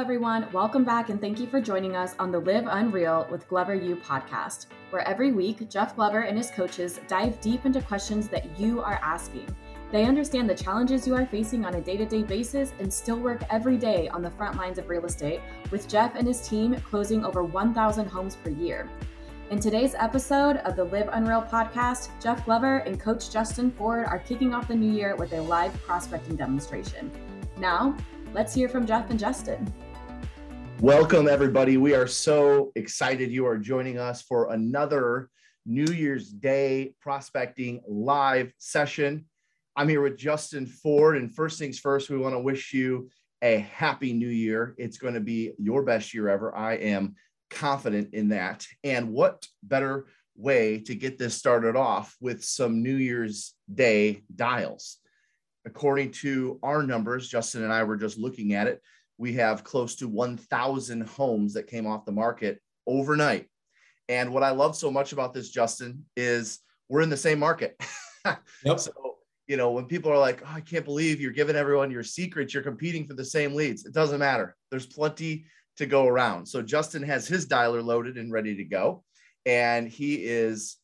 everyone. Welcome back and thank you for joining us on the Live Unreal with Glover U podcast, where every week Jeff Glover and his coaches dive deep into questions that you are asking. They understand the challenges you are facing on a day to day basis and still work every day on the front lines of real estate, with Jeff and his team closing over 1,000 homes per year. In today's episode of the Live Unreal podcast, Jeff Glover and Coach Justin Ford are kicking off the new year with a live prospecting demonstration. Now, let's hear from Jeff and Justin. Welcome, everybody. We are so excited you are joining us for another New Year's Day prospecting live session. I'm here with Justin Ford. And first things first, we want to wish you a happy new year. It's going to be your best year ever. I am confident in that. And what better way to get this started off with some New Year's Day dials? According to our numbers, Justin and I were just looking at it. We have close to 1,000 homes that came off the market overnight. And what I love so much about this, Justin, is we're in the same market. Yep. so you know, when people are like, oh, I can't believe you're giving everyone your secrets, you're competing for the same leads. It doesn't matter. There's plenty to go around. So Justin has his dialer loaded and ready to go. And he is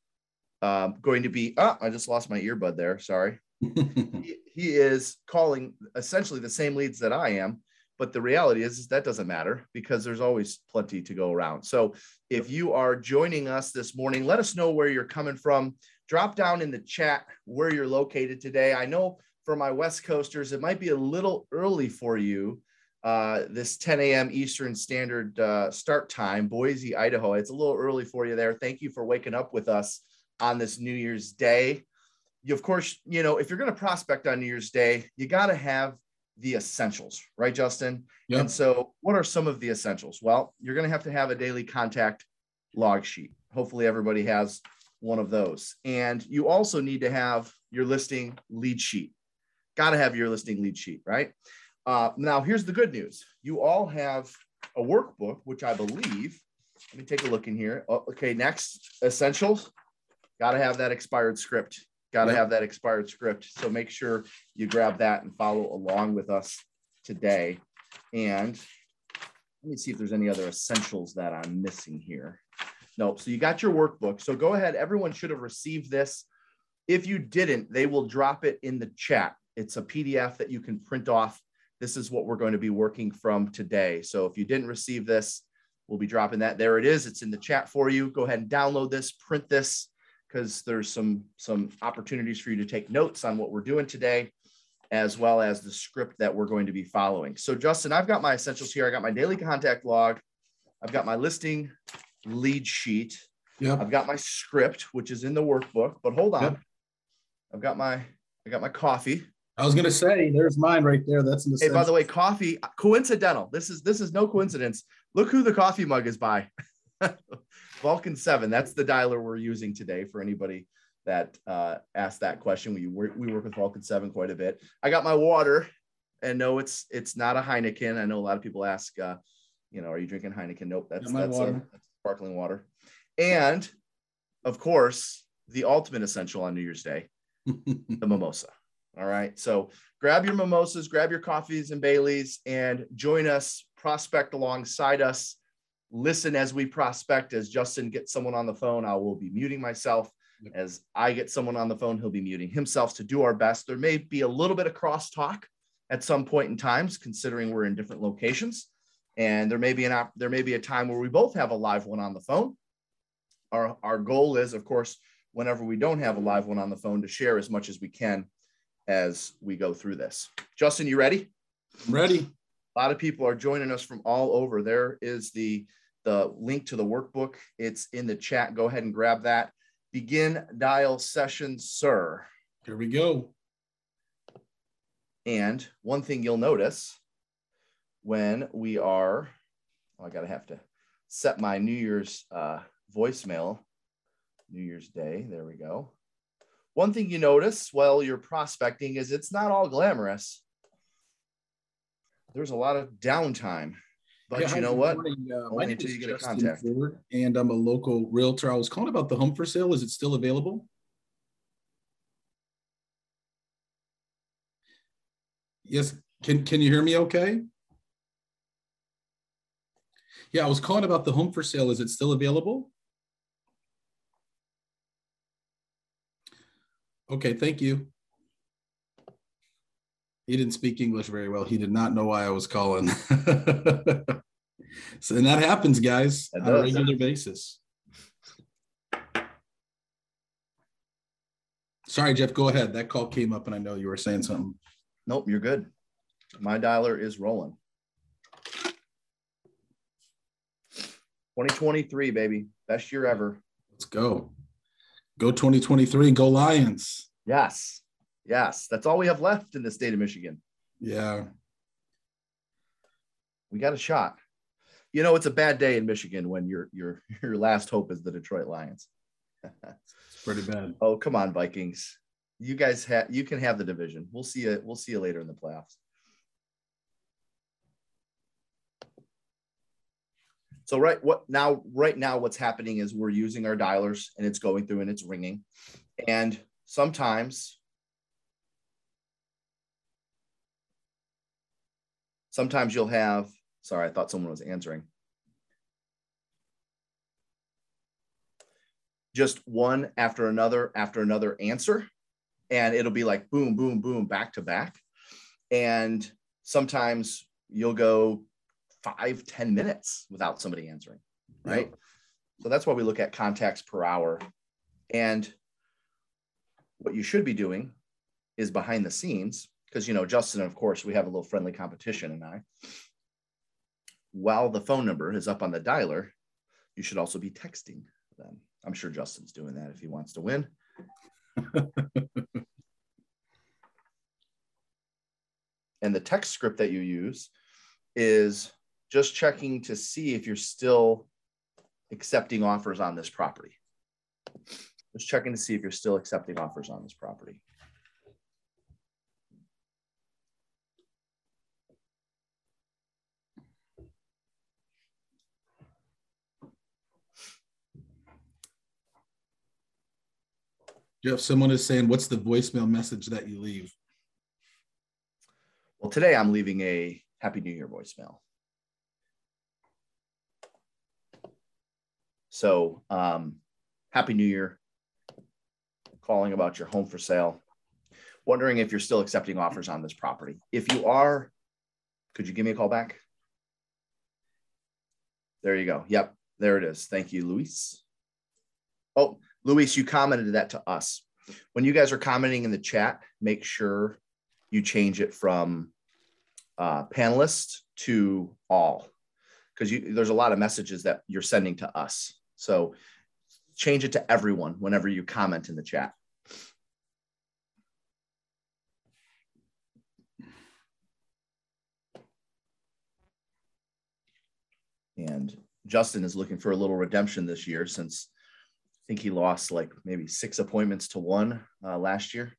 um, going to be, oh, I just lost my earbud there. Sorry. he, he, is calling essentially the same leads that I am. But the reality is, is that doesn't matter because there's always plenty to go around. So if you are joining us this morning, let us know where you're coming from drop down in the chat where you're located today. I know for my West Coasters, it might be a little early for you. Uh, this 10 a.m. Eastern Standard uh, start time, Boise, Idaho. It's a little early for you there. Thank you for waking up with us on this New Year's Day. You, of course, you know, if you're going to prospect on New Year's Day, you got to have the essentials, right, Justin? Yep. And so, what are some of the essentials? Well, you're going to have to have a daily contact log sheet. Hopefully, everybody has one of those. And you also need to have your listing lead sheet. Got to have your listing lead sheet, right? Uh, now, here's the good news you all have a workbook, which I believe, let me take a look in here. Oh, okay, next essentials. Got to have that expired script. Got to yep. have that expired script. So make sure you grab that and follow along with us today. And let me see if there's any other essentials that I'm missing here. Nope. So you got your workbook. So go ahead. Everyone should have received this. If you didn't, they will drop it in the chat. It's a PDF that you can print off. This is what we're going to be working from today. So if you didn't receive this, we'll be dropping that. There it is. It's in the chat for you. Go ahead and download this, print this, because there's some some opportunities for you to take notes on what we're doing today, as well as the script that we're going to be following. So Justin, I've got my essentials here. I got my daily contact log. I've got my listing lead sheet. Yeah. I've got my script, which is in the workbook, but hold on. Yep. I've got my I got my coffee. I was gonna say, there's mine right there. That's in the. Hey, by the way, coffee coincidental. This is this is no coincidence. Look who the coffee mug is by. Vulcan Seven. That's the dialer we're using today for anybody that uh, asked that question. We work we work with Vulcan Seven quite a bit. I got my water, and no, it's it's not a Heineken. I know a lot of people ask, uh, you know, are you drinking Heineken? Nope, that's that's, a, that's sparkling water. And of course, the ultimate essential on New Year's Day, the mimosa. All right. So grab your mimosas, grab your coffees and Baileys, and join us, prospect alongside us. Listen as we prospect. As Justin gets someone on the phone, I will be muting myself. As I get someone on the phone, he'll be muting himself to do our best. There may be a little bit of crosstalk at some point in times, considering we're in different locations and there may be an op- there may be a time where we both have a live one on the phone our our goal is of course whenever we don't have a live one on the phone to share as much as we can as we go through this justin you ready I'm ready a lot of people are joining us from all over. There is the the link to the workbook. It's in the chat. Go ahead and grab that. Begin dial session sir. Here we go. And one thing you'll notice when we are, oh, I gotta have to set my New Year's uh, voicemail, New Year's Day. There we go. One thing you notice while you're prospecting is it's not all glamorous. There's a lot of downtime. But yeah, you know what? Morning, uh, my name is Justin Ford, and I'm a local realtor. I was calling about the home for sale. Is it still available? Yes. Can Can you hear me? Okay. Yeah, I was calling about the home for sale. Is it still available? Okay, thank you. He didn't speak English very well. He did not know why I was calling. so, and that happens, guys, on a regular basis. Sorry, Jeff, go ahead. That call came up and I know you were saying something. Nope, you're good. My dialer is rolling. 2023, baby. Best year ever. Let's go. Go 2023. Go Lions. Yes. Yes. That's all we have left in the state of Michigan. Yeah. We got a shot. You know, it's a bad day in Michigan when your your your last hope is the Detroit Lions. it's pretty bad. Oh, come on, Vikings. You guys have you can have the division. We'll see you. We'll see you later in the playoffs. So right what now right now what's happening is we're using our dialers and it's going through and it's ringing. And sometimes sometimes you'll have sorry, I thought someone was answering. Just one after another after another answer and it'll be like boom boom boom back to back. And sometimes you'll go five ten minutes without somebody answering, right? Yep. So that's why we look at contacts per hour. And what you should be doing is behind the scenes, because, you know, Justin, of course, we have a little friendly competition and I. While the phone number is up on the dialer, you should also be texting them. I'm sure Justin's doing that if he wants to win. and the text script that you use is just checking to see if you're still accepting offers on this property. Just checking to see if you're still accepting offers on this property. Jeff, someone is saying, what's the voicemail message that you leave? Well, today I'm leaving a Happy New Year voicemail. So, um, Happy New Year. Calling about your home for sale. Wondering if you're still accepting offers on this property. If you are, could you give me a call back? There you go. Yep, there it is. Thank you, Luis. Oh, Luis, you commented that to us. When you guys are commenting in the chat, make sure you change it from uh, panelist to all because there's a lot of messages that you're sending to us. So change it to everyone whenever you comment in the chat. And Justin is looking for a little redemption this year since think he lost like maybe six appointments to one uh, last year.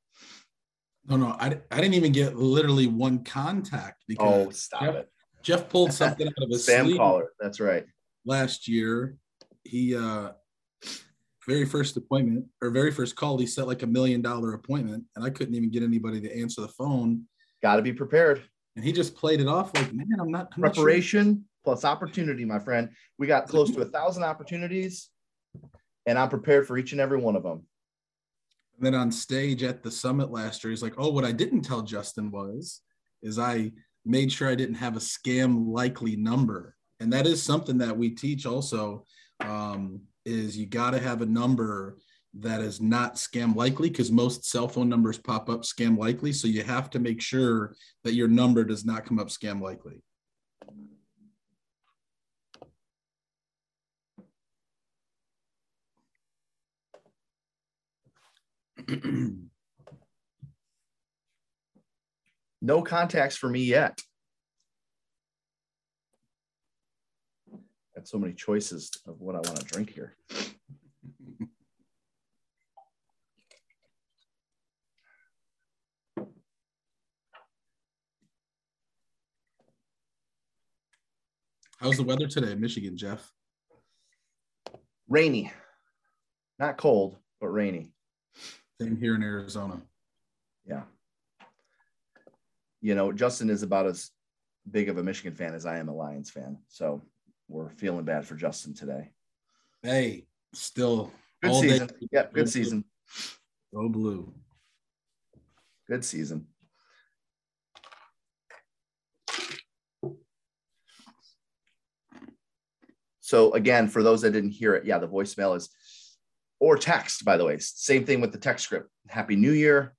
No, no, I, I didn't even get literally one contact because oh, stop Jeff, it. Jeff pulled something out of his spam caller. That's right. Last year, he uh very first appointment or very first call, he set like a million dollar appointment, and I couldn't even get anybody to answer the phone. Got to be prepared. And he just played it off like, man, I'm not I'm preparation not sure. plus opportunity, my friend. We got close to a thousand opportunities, and I'm prepared for each and every one of them. And then on stage at the summit last year, he's like, "Oh, what I didn't tell Justin was, is I made sure I didn't have a scam likely number, and that is something that we teach also." um, is you got to have a number that is not scam likely because most cell phone numbers pop up scam likely. So you have to make sure that your number does not come up scam likely. No contacts for me yet. got so many choices of what I want to drink here. How's the weather today in Michigan, Jeff? Rainy. Not cold, but rainy. Same here in Arizona. Yeah. You know, Justin is about as big of a Michigan fan as I am a Lions fan. So we're feeling bad for Justin today. Hey, still good season. Day. Yeah, good season. Go blue. Good season. So again, for those that didn't hear it, yeah, the voicemail is or text, by the way. Same thing with the text script. Happy New Year.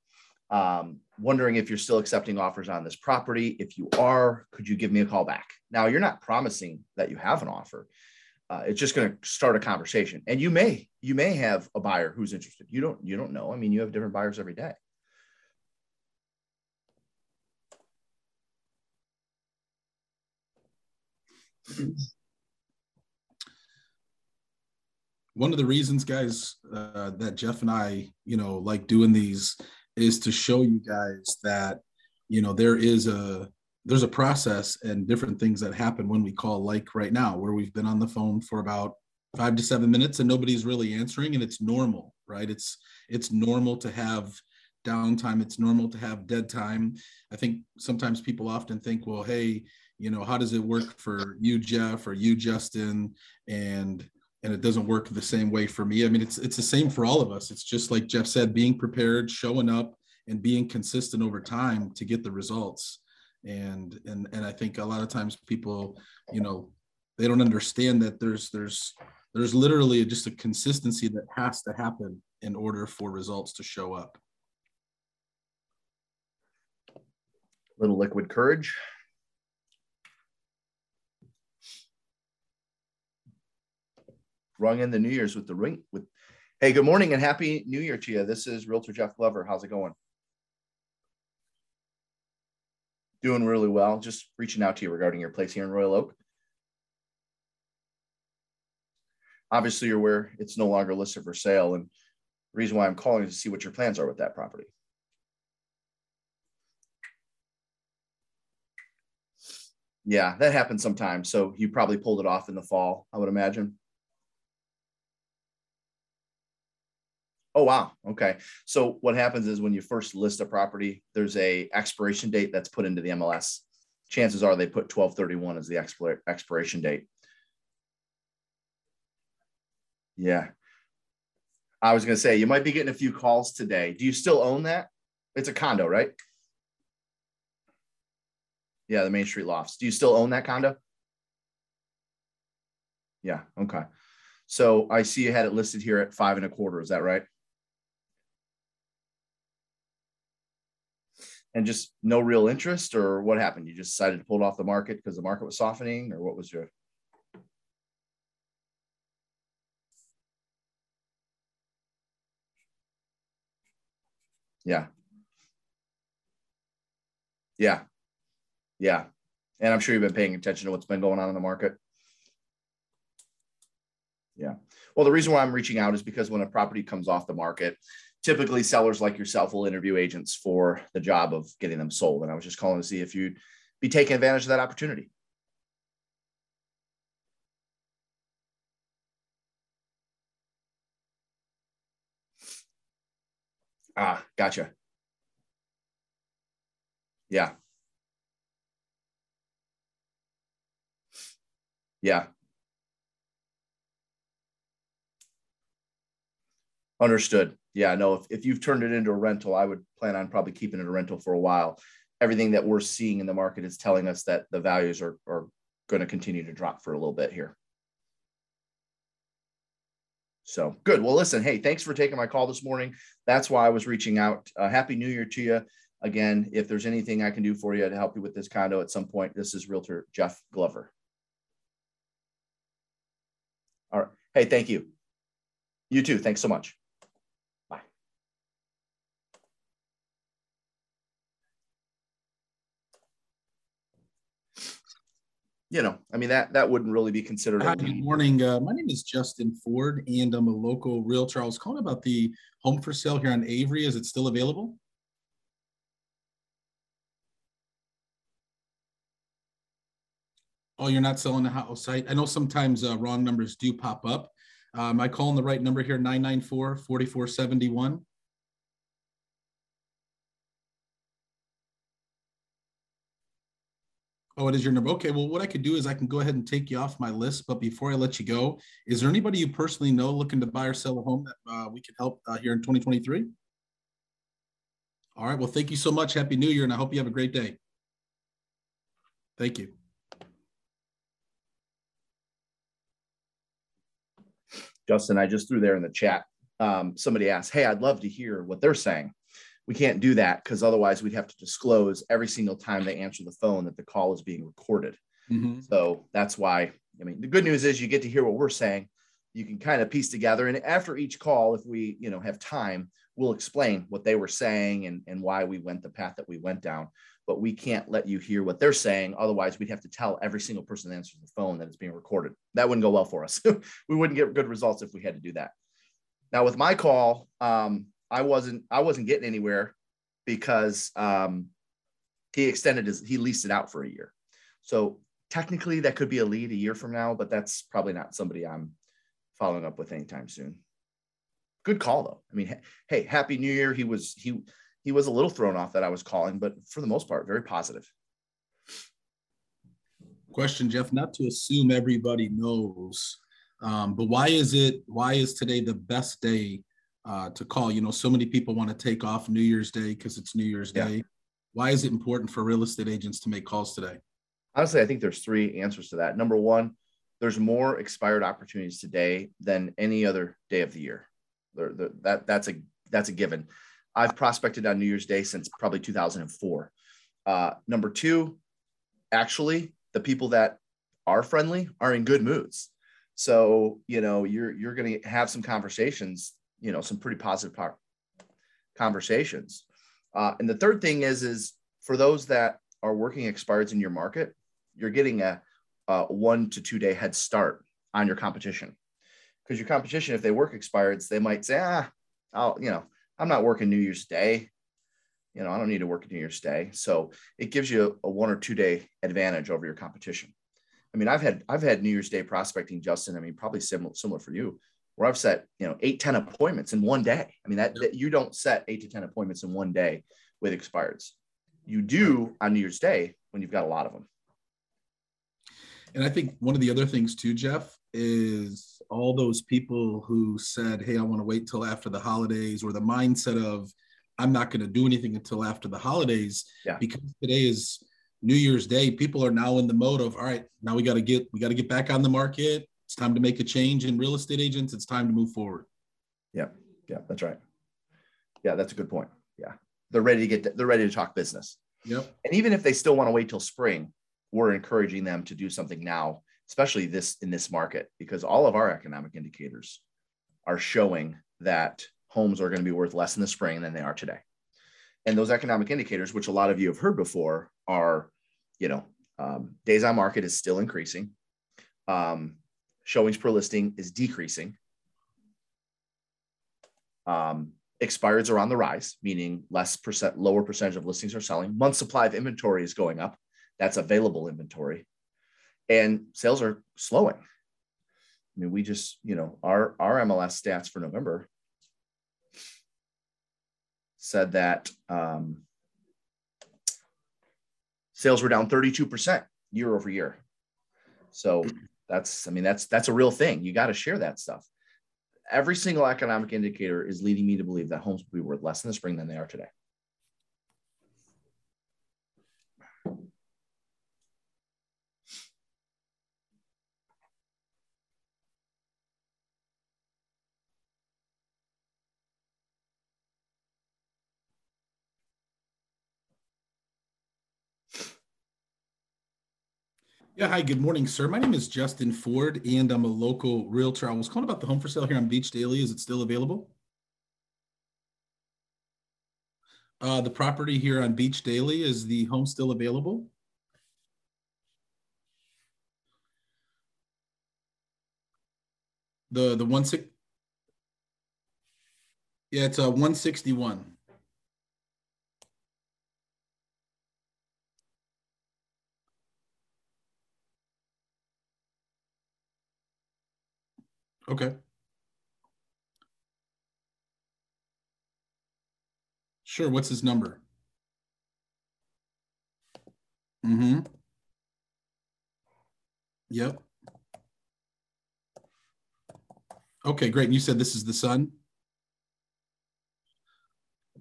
Um, wondering if you're still accepting offers on this property. If you are, could you give me a call back? Now, you're not promising that you have an offer. Uh, it's just going to start a conversation, and you may you may have a buyer who's interested. You don't you don't know. I mean, you have different buyers every day. one of the reasons, guys, uh, that Jeff and I, you know, like doing these is to show you guys that, you know, there is a there's a process and different things that happen when we call like right now, where we've been on the phone for about five to seven minutes and nobody's really answering, and it's normal, right? It's it's normal to have downtime. It's normal to have dead time. I think sometimes people often think, well, hey, you know, how does it work for you, Jeff, or you, Justin? And and it doesn't work the same way for me. I mean, it's it's the same for all of us. It's just like Jeff said, being prepared, showing up, and being consistent over time to get the results. And and and I think a lot of times people, you know, they don't understand that there's there's there's literally just a consistency that has to happen in order for results to show up. A Little liquid courage. Rung in the New Year's with the ring with Hey, good morning and happy new year to you. This is Realtor Jeff Glover. How's it going? Doing really well. Just reaching out to you regarding your place here in Royal Oak. Obviously, you're aware it's no longer listed for sale. And the reason why I'm calling is to see what your plans are with that property. Yeah, that happens sometimes. So you probably pulled it off in the fall, I would imagine. Oh, wow. Okay. So what happens is when you first list a property, there's a expiration date that's put into the MLS. Chances are they put 1231 as the expir- expiration date. Yeah. I was going to say, you might be getting a few calls today. Do you still own that? It's a condo, right? Yeah, the Main Street Lofts. Do you still own that condo? Yeah. Okay. So I see you had it listed here at five and a quarter. Is that right? And just no real interest or what happened? You just decided to pull it off the market because the market was softening or what was your yeah. Yeah. Yeah. And i'm sure you've been paying attention to what's been going on in the market. Yeah. Well the reason why i'm reaching out is because when a property comes off the market typically sellers like yourself will interview agents for the job of getting them sold. And I was just calling to see if you'd be taking advantage of that opportunity. Ah, gotcha. Yeah. Yeah. Understood yeah, no, if, if you've turned it into a rental, I would plan on probably keeping it a rental for a while. Everything that we're seeing in the market is telling us that the values are, are going to continue to drop for a little bit here. So good. Well, listen, hey, thanks for taking my call this morning. That's why I was reaching out. Uh, Happy New Year to you. Again, if there's anything I can do for you to help you with this condo at some point, this is Realtor Jeff Glover. All right. Hey, thank you. You too. Thanks so much. You know, I mean that that wouldn't really be considered. Hi, good morning. Uh, my name is Justin Ford, and I'm a local realtor. I was calling about the home for sale here on Avery. Is it still available? Oh, you're not selling the house site. I know sometimes uh, wrong numbers do pop up. Um, I call in the right number here, 994 Oh, it is your number. Okay. Well, what I could do is I can go ahead and take you off my list. But before I let you go, is there anybody you personally know looking to buy or sell a home that uh, we can help uh, here in 2023? All right. Well, thank you so much. Happy New Year, and I hope you have a great day. Thank you. Justin, I just threw there in the chat. Um, somebody asked, Hey, I'd love to hear what they're saying. We can't do that because otherwise we'd have to disclose every single time they answer the phone that the call is being recorded. Mm-hmm. So that's why, I mean, the good news is you get to hear what we're saying. You can kind of piece together. And after each call, if we, you know, have time, we'll explain what they were saying and, and why we went the path that we went down but we can't let you hear what they're saying. Otherwise, we'd have to tell every single person that answers the phone that it's being recorded. That wouldn't go well for us. we wouldn't get good results if we had to do that. Now, with my call, um, I wasn't I wasn't getting anywhere because um, he extended his he leased it out for a year. So technically, that could be a lead a year from now, but that's probably not somebody I'm following up with anytime soon. Good call though. I mean, hey, happy New Year. He was he he was a little thrown off that I was calling, but for the most part, very positive. Question, Jeff. Not to assume everybody knows, um, but why is it? Why is today the best day uh, to call? You know, so many people want to take off New Year's Day because it's New Year's yeah. Day. Why is it important for real estate agents to make calls today? Honestly, I think there's three answers to that. Number one, there's more expired opportunities today than any other day of the year. There, there, that that's a that's a given. I've prospected on New Year's Day since probably 2004. Uh, number two, actually, the people that are friendly are in good moods. So you know you're you're going to have some conversations, you know, some pretty positive conversations. Uh, and the third thing is is for those that are working expireds in your market, you're getting a, a one to two day head start on your competition because your competition, if they work expireds, they might say, ah, I'll you know I'm not working New Year's Day. You know, I don't need to work New Year's Day. So it gives you a, one or two day advantage over your competition. I mean, I've had I've had New Year's Day prospecting, Justin. I mean, probably similar similar for you, where I've set you know eight ten appointments in one day. I mean, that, that you don't set eight to ten appointments in one day with expireds. You do on New Year's Day when you've got a lot of them. And I think one of the other things too, Jeff, is all those people who said, Hey, I want to wait till after the holidays, or the mindset of, I'm not going to do anything until after the holidays. Yeah. Because today is New Year's Day. People are now in the mode of, all right, now we got to get, we got to get back on the market. It's time to make a change in real estate agents. It's time to move forward. Yeah. Yeah. That's right. Yeah. That's a good point. Yeah. They're ready to get, they're ready to talk business. Yep. And even if they still want to wait till spring, we're encouraging them to do something now especially this in this market, because all of our economic indicators are showing that homes are going to be worth less in the spring than they are today. And those economic indicators, which a lot of you have heard before, are, you know, um, days on market is still increasing. Um, showings per listing is decreasing. Um, expireds are on the rise, meaning less percent, lower percentage of listings are selling. Month supply of inventory is going up. That's available inventory and sales are slowing. I mean, we just, you know, our our MLS stats for November said that um, sales were down 32% year over year. So that's, I mean, that's that's a real thing. You got to share that stuff. Every single economic indicator is leading me to believe that homes will be worth less in the spring than they are today. Yeah, hi, good morning, sir. My name is Justin Ford, and I'm a local realtor. I was calling about the home for sale here on Beach Daily. Is it still available? Uh, the property here on Beach Daily, is the home still available? The the one six. Yeah, it's a 161. Okay. Sure. What's his number? Mm-hmm. Yep. Okay, great. And you said this is the sun?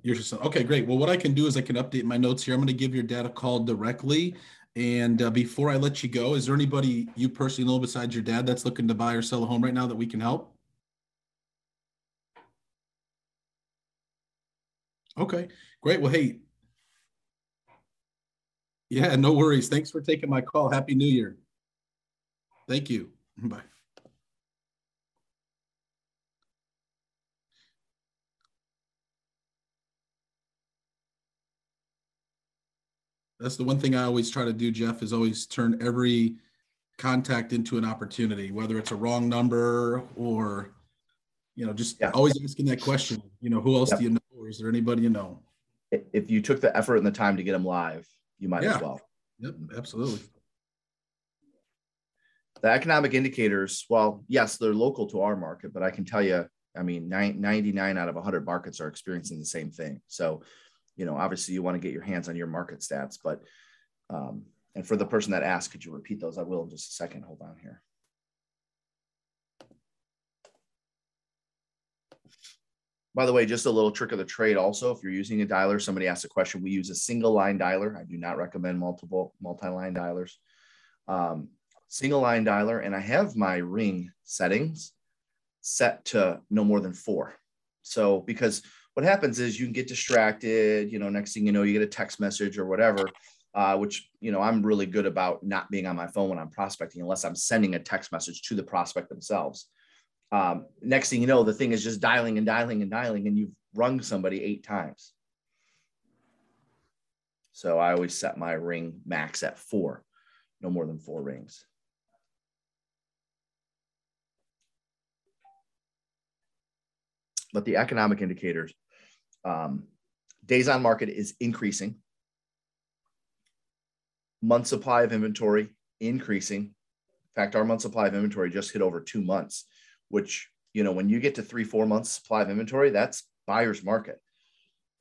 Your son. Okay, great. Well, what I can do is I can update my notes here. I'm going to give your dad a call directly. And uh, before I let you go, is there anybody you personally know besides your dad that's looking to buy or sell a home right now that we can help? Okay, great. Well, hey, yeah, no worries. Thanks for taking my call. Happy New Year. Thank you. Bye. That's the one thing I always try to do, Jeff, is always turn every contact into an opportunity, whether it's a wrong number or, you know, just yeah. always asking that question. You know, who else yep. do you know? Or is there anybody you know? If you took the effort and the time to get them live, you might yeah. as well. Yep, absolutely. The economic indicators, well, yes, they're local to our market, but I can tell you, I mean, 99 out of 100 markets are experiencing the same thing. So you know, obviously you want to get your hands on your market stats, but, um, and for the person that asked, could you repeat those? I will in just a second. Hold on here. By the way, just a little trick of the trade also, if you're using a dialer, somebody asked a question, we use a single line dialer. I do not recommend multiple multi-line dialers. Um, single line dialer, and I have my ring settings set to no more than four. So because what happens is you can get distracted you know next thing you know you get a text message or whatever uh, which you know i'm really good about not being on my phone when i'm prospecting unless i'm sending a text message to the prospect themselves. Um, next thing you know the thing is just dialing and dialing and dialing and you've rung somebody eight times. So i always set my ring max at four no more than four rings. But the economic indicators um, days on market is increasing. Month supply of inventory increasing. In fact, our month supply of inventory just hit over two months, which, you know, when you get to three, four months supply of inventory, that's buyer's market.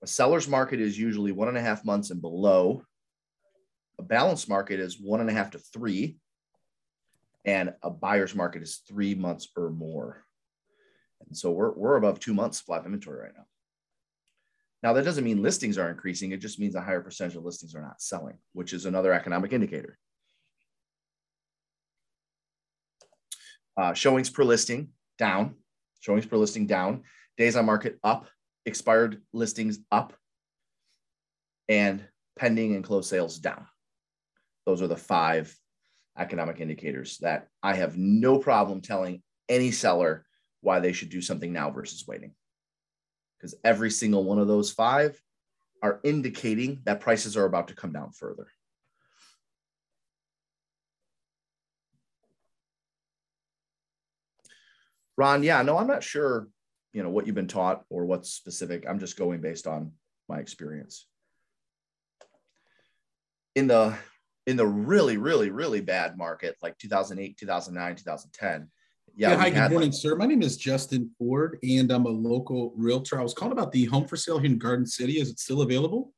A seller's market is usually one and a half months and below. A balanced market is one and a half to three. And a buyer's market is three months or more. And so we're, we're above two months supply of inventory right now. Now, that doesn't mean listings are increasing. It just means a higher percentage of listings are not selling, which is another economic indicator. Uh, showings per listing down, showings per listing down, days on market up, expired listings up, and pending and closed sales down. Those are the five economic indicators that I have no problem telling any seller why they should do something now versus waiting because every single one of those five are indicating that prices are about to come down further. Ron, yeah, no, I'm not sure, you know, what you've been taught or what's specific. I'm just going based on my experience. In the in the really, really, really bad market, like 2008, 2009, 2010, yeah, yeah hi, good morning, sir. My name is Justin Ford, and I'm a local realtor. I was calling about the home for sale here in Garden City. Is it still available?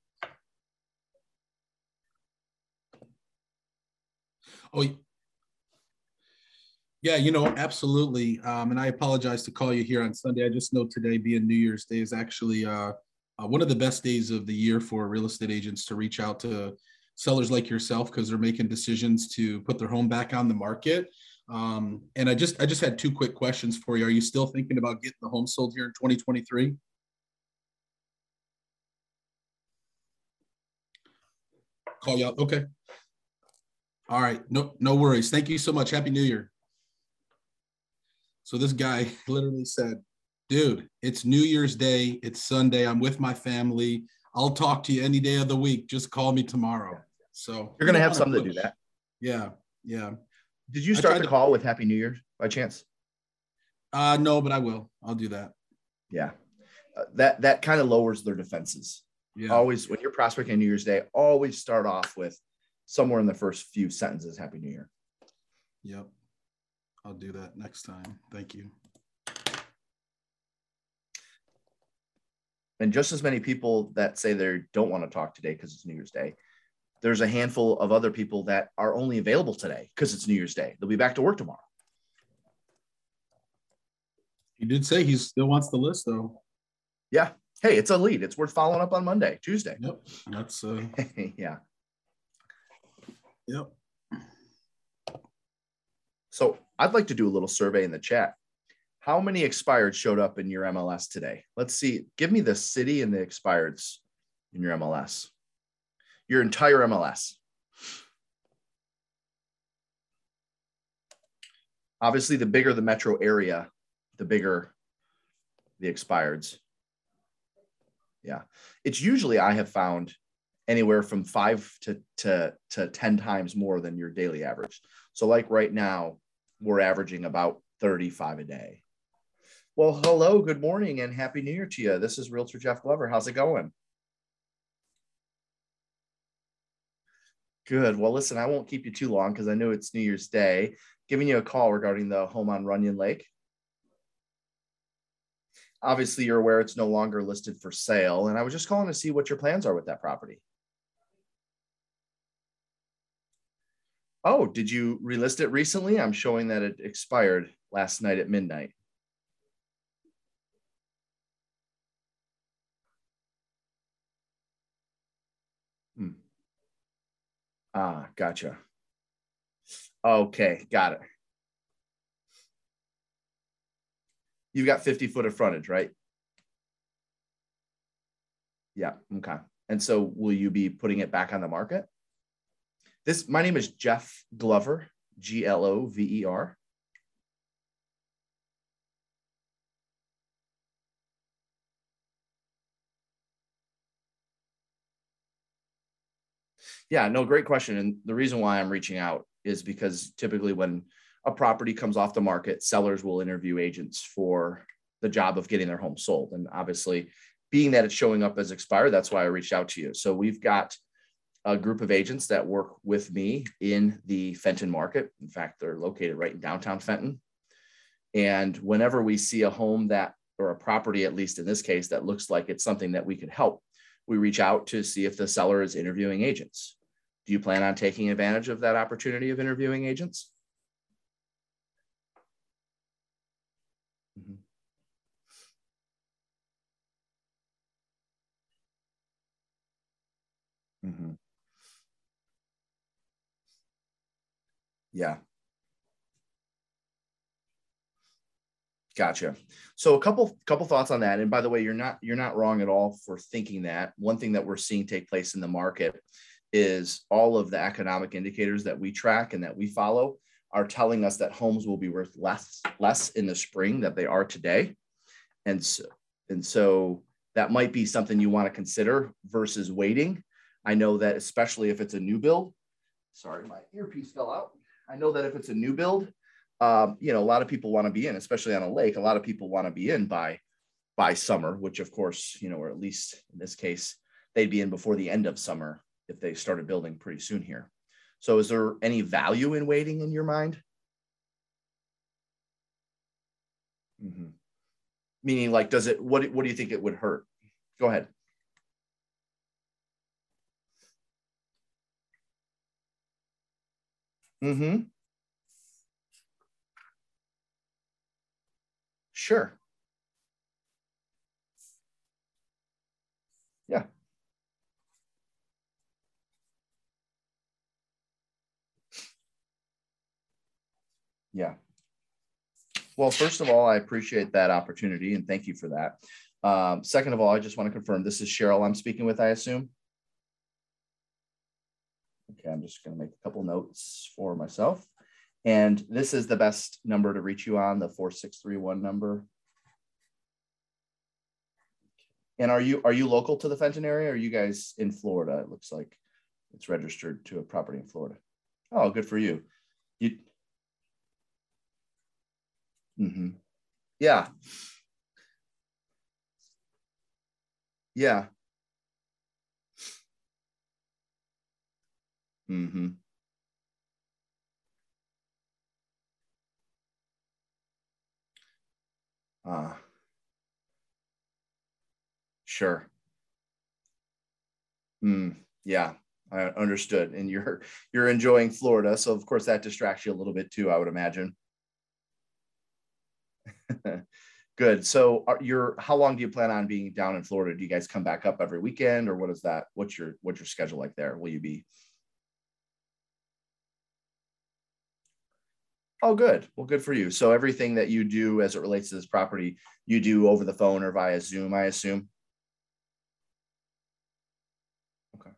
Oh, yeah, you know, absolutely. Um, and I apologize to call you here on Sunday. I just know today, being New Year's Day, is actually uh, uh, one of the best days of the year for real estate agents to reach out to sellers like yourself because they're making decisions to put their home back on the market. Um, and I just I just had two quick questions for you. Are you still thinking about getting the home sold here in 2023? Call you out. Okay. All right. No, no worries. Thank you so much. Happy New Year. So this guy literally said, dude, it's New Year's Day. It's Sunday. I'm with my family. I'll talk to you any day of the week. Just call me tomorrow. So you're gonna have something to do that. Yeah. Yeah. Did you start the to, call with Happy New Year by chance? Uh, no, but I will. I'll do that. Yeah, uh, that that kind of lowers their defenses. Yeah. Always when you're prospecting New Year's Day, always start off with somewhere in the first few sentences, Happy New Year. Yep, I'll do that next time. Thank you. And just as many people that say they don't want to talk today because it's New Year's Day, there's a handful of other people that are only available today because it's New Year's Day. They'll be back to work tomorrow. He did say he still wants the list though. Yeah. Hey, it's a lead. It's worth following up on Monday, Tuesday. Yep. That's uh yeah. yep. So I'd like to do a little survey in the chat. How many expired showed up in your MLS today? Let's see. Give me the city and the expireds in your MLS. Your entire MLS. Obviously, the bigger the metro area, the bigger the expireds. Yeah. It's usually, I have found, anywhere from five to, to, to 10 times more than your daily average. So, like right now, we're averaging about 35 a day. Well, hello, good morning, and happy new year to you. This is Realtor Jeff Glover. How's it going? Good. Well, listen, I won't keep you too long because I know it's New Year's Day. Giving you a call regarding the home on Runyan Lake. Obviously, you're aware it's no longer listed for sale, and I was just calling to see what your plans are with that property. Oh, did you relist it recently? I'm showing that it expired last night at midnight. Hmm. Ah, gotcha. Okay, got it. You've got 50 foot of frontage, right? Yeah, okay. And so will you be putting it back on the market? This my name is Jeff Glover, G L O V E R. Yeah, no, great question. And the reason why I'm reaching out is because typically when a property comes off the market, sellers will interview agents for the job of getting their home sold. And obviously, being that it's showing up as expired, that's why I reached out to you. So we've got a group of agents that work with me in the Fenton market. In fact, they're located right in downtown Fenton. And whenever we see a home that, or a property, at least in this case, that looks like it's something that we could help, we reach out to see if the seller is interviewing agents. Do you plan on taking advantage of that opportunity of interviewing agents? Mm-hmm. Mm-hmm. Yeah. Gotcha. So a couple couple thoughts on that. And by the way, you're not you're not wrong at all for thinking that. One thing that we're seeing take place in the market is all of the economic indicators that we track and that we follow are telling us that homes will be worth less less in the spring that they are today. And so, and so that might be something you want to consider versus waiting. I know that especially if it's a new build. Sorry, my earpiece fell out. I know that if it's a new build, um, you know, a lot of people want to be in, especially on a lake. A lot of people want to be in by by summer, which of course, you know, or at least in this case, they'd be in before the end of summer if they started building pretty soon here. So, is there any value in waiting in your mind? Mm-hmm. Meaning, like, does it? What What do you think it would hurt? Go ahead. Mm-hmm. Sure. Yeah. Yeah. Well, first of all, I appreciate that opportunity and thank you for that. Um, second of all, I just want to confirm this is Cheryl I'm speaking with, I assume. Okay, I'm just going to make a couple notes for myself. And this is the best number to reach you on, the 4631 number. And are you are you local to the Fenton area? Are you guys in Florida? It looks like it's registered to a property in Florida. Oh, good for you. You. Mm-hmm. Yeah. Yeah. Mm-hmm. Uh, sure. Mm, yeah. I understood. And you're you're enjoying Florida, so of course that distracts you a little bit too. I would imagine. Good. So, are you're how long do you plan on being down in Florida? Do you guys come back up every weekend, or what is that? What's your what's your schedule like there? Will you be? Oh, good. Well, good for you. So everything that you do as it relates to this property, you do over the phone or via Zoom, I assume. Okay.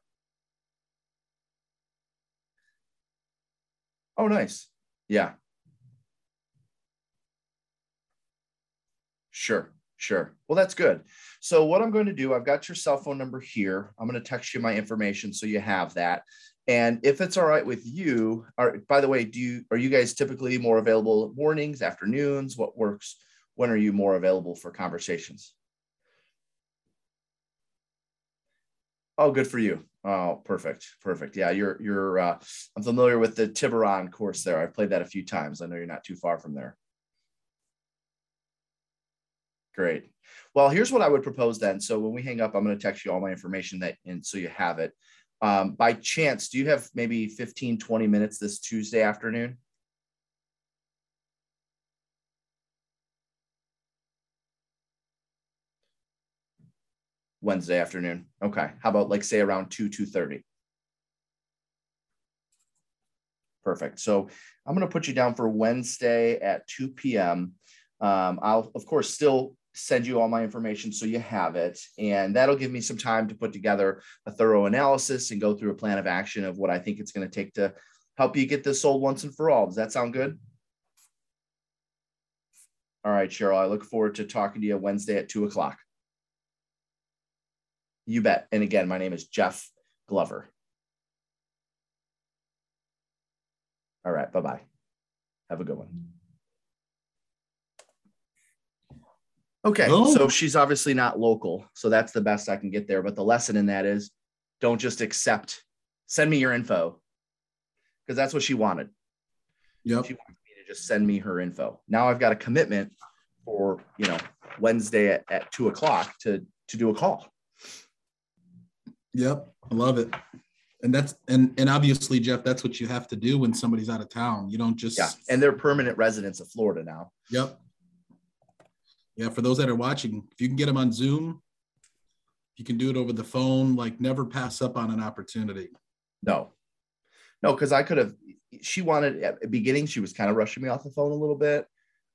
Oh, nice. Yeah. Sure, sure. Well, that's good. So what I'm going to do, I've got your cell phone number here. I'm going to text you my information so you have that. And if it's all right with you, are, by the way, do you are you guys typically more available mornings, afternoons? What works? When are you more available for conversations? Oh, good for you. Oh, perfect, perfect. Yeah, you're you're. Uh, I'm familiar with the Tiburon course there. I've played that a few times. I know you're not too far from there. Great. Well, here's what I would propose then. So when we hang up, I'm going to text you all my information that, and so you have it. Um, by chance, do you have maybe 15, 20 minutes this Tuesday afternoon? Wednesday afternoon. Okay. How about like say around 2, 2.30? Perfect. So I'm going to put you down for Wednesday at 2 p.m. Um, I'll, of course, still send you all my information so you have it. And that'll give me some time to put together a thorough analysis and go through a plan of action of what I think it's going to take to help you get this sold once and for all. Does that sound good? All right, Cheryl, I look forward to talking to you Wednesday at two o'clock. You bet. And again, my name is Jeff Glover. All right, bye bye. Have a good one. Okay, oh. so she's obviously not local, so that's the best I can get there. But the lesson in that is, don't just accept. Send me your info, because that's what she wanted. Yep. She wanted me to just send me her info. Now I've got a commitment for you know Wednesday at, at two o'clock to to do a call. Yep, I love it. And that's and and obviously, Jeff, that's what you have to do when somebody's out of town. You don't just yeah, and they're permanent residents of Florida now. Yep yeah, for those that are watching, if you can get them on Zoom, you can do it over the phone. Like, never pass up on an opportunity. No, no, because I could have. She wanted at the beginning. She was kind of rushing me off the phone a little bit.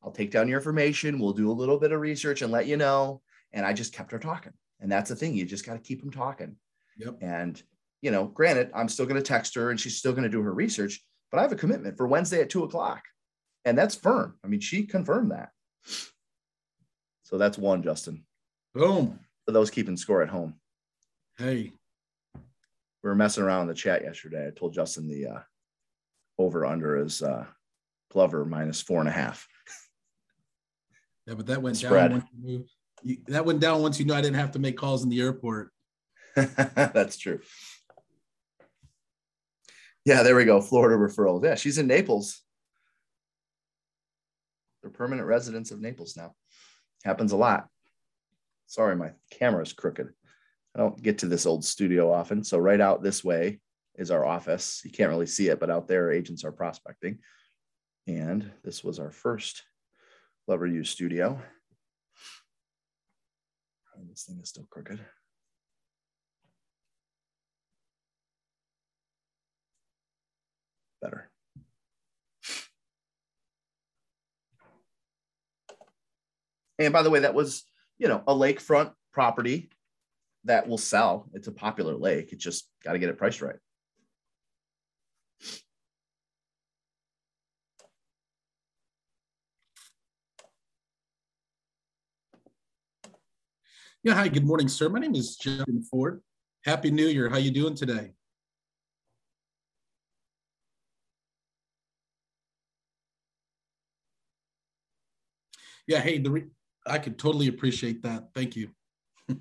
I'll take down your information. We'll do a little bit of research and let you know. And I just kept her talking. And that's the thing. You just got to keep them talking. Yep. And you know, granted, I'm still going to text her and she's still going to do her research, but I have a commitment for Wednesday at two o'clock, and that's firm. I mean, she confirmed that. So that's one, Justin. Boom. For those keeping score at home. Hey. We were messing around in the chat yesterday. I told Justin the uh, over under is uh, Glover minus four and a half. Yeah, but that went Spread. down. You, you, that went down once you know I didn't have to make calls in the airport. That's true. Yeah, there we go. Florida referrals. Yeah, she's in Naples. They're permanent residents of Naples now. Happens a lot. Sorry, my camera is crooked. I don't get to this old studio often. So right out this way is our office. You can't really see it, but out there agents are prospecting. And this was our first Glover U studio. This thing is still crooked. Better. And by the way, that was, you know, a lakefront property that will sell. It's a popular lake. It just got to get it priced right. Yeah, hi, good morning, sir. My name is Justin Ford. Happy New Year. How you doing today? Yeah, hey, the I could totally appreciate that. Thank you.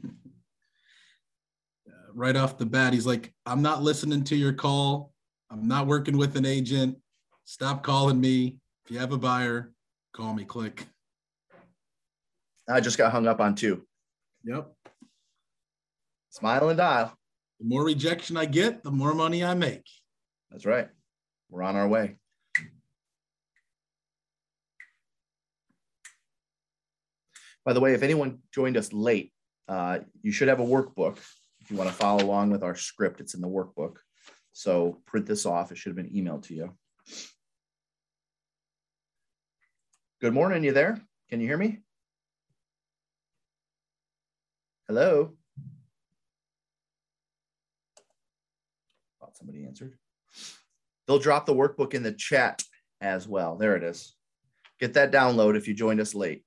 Uh, right off the bat, he's like, I'm not listening to your call. I'm not working with an agent. Stop calling me. If you have a buyer, call me. Click. I just got hung up on two. Yep. Smile and dial. The more rejection I get, the more money I make. That's right. We're on our way. By the way, if anyone joined us late, uh, you should have a workbook. If you want to follow along with our script, it's in the workbook. So print this off. It should have been emailed to you. Good morning. You there? Can you hear me? Hello? Thought somebody answered. They'll drop the workbook in the chat as well. There it is. Get that download if you joined us late.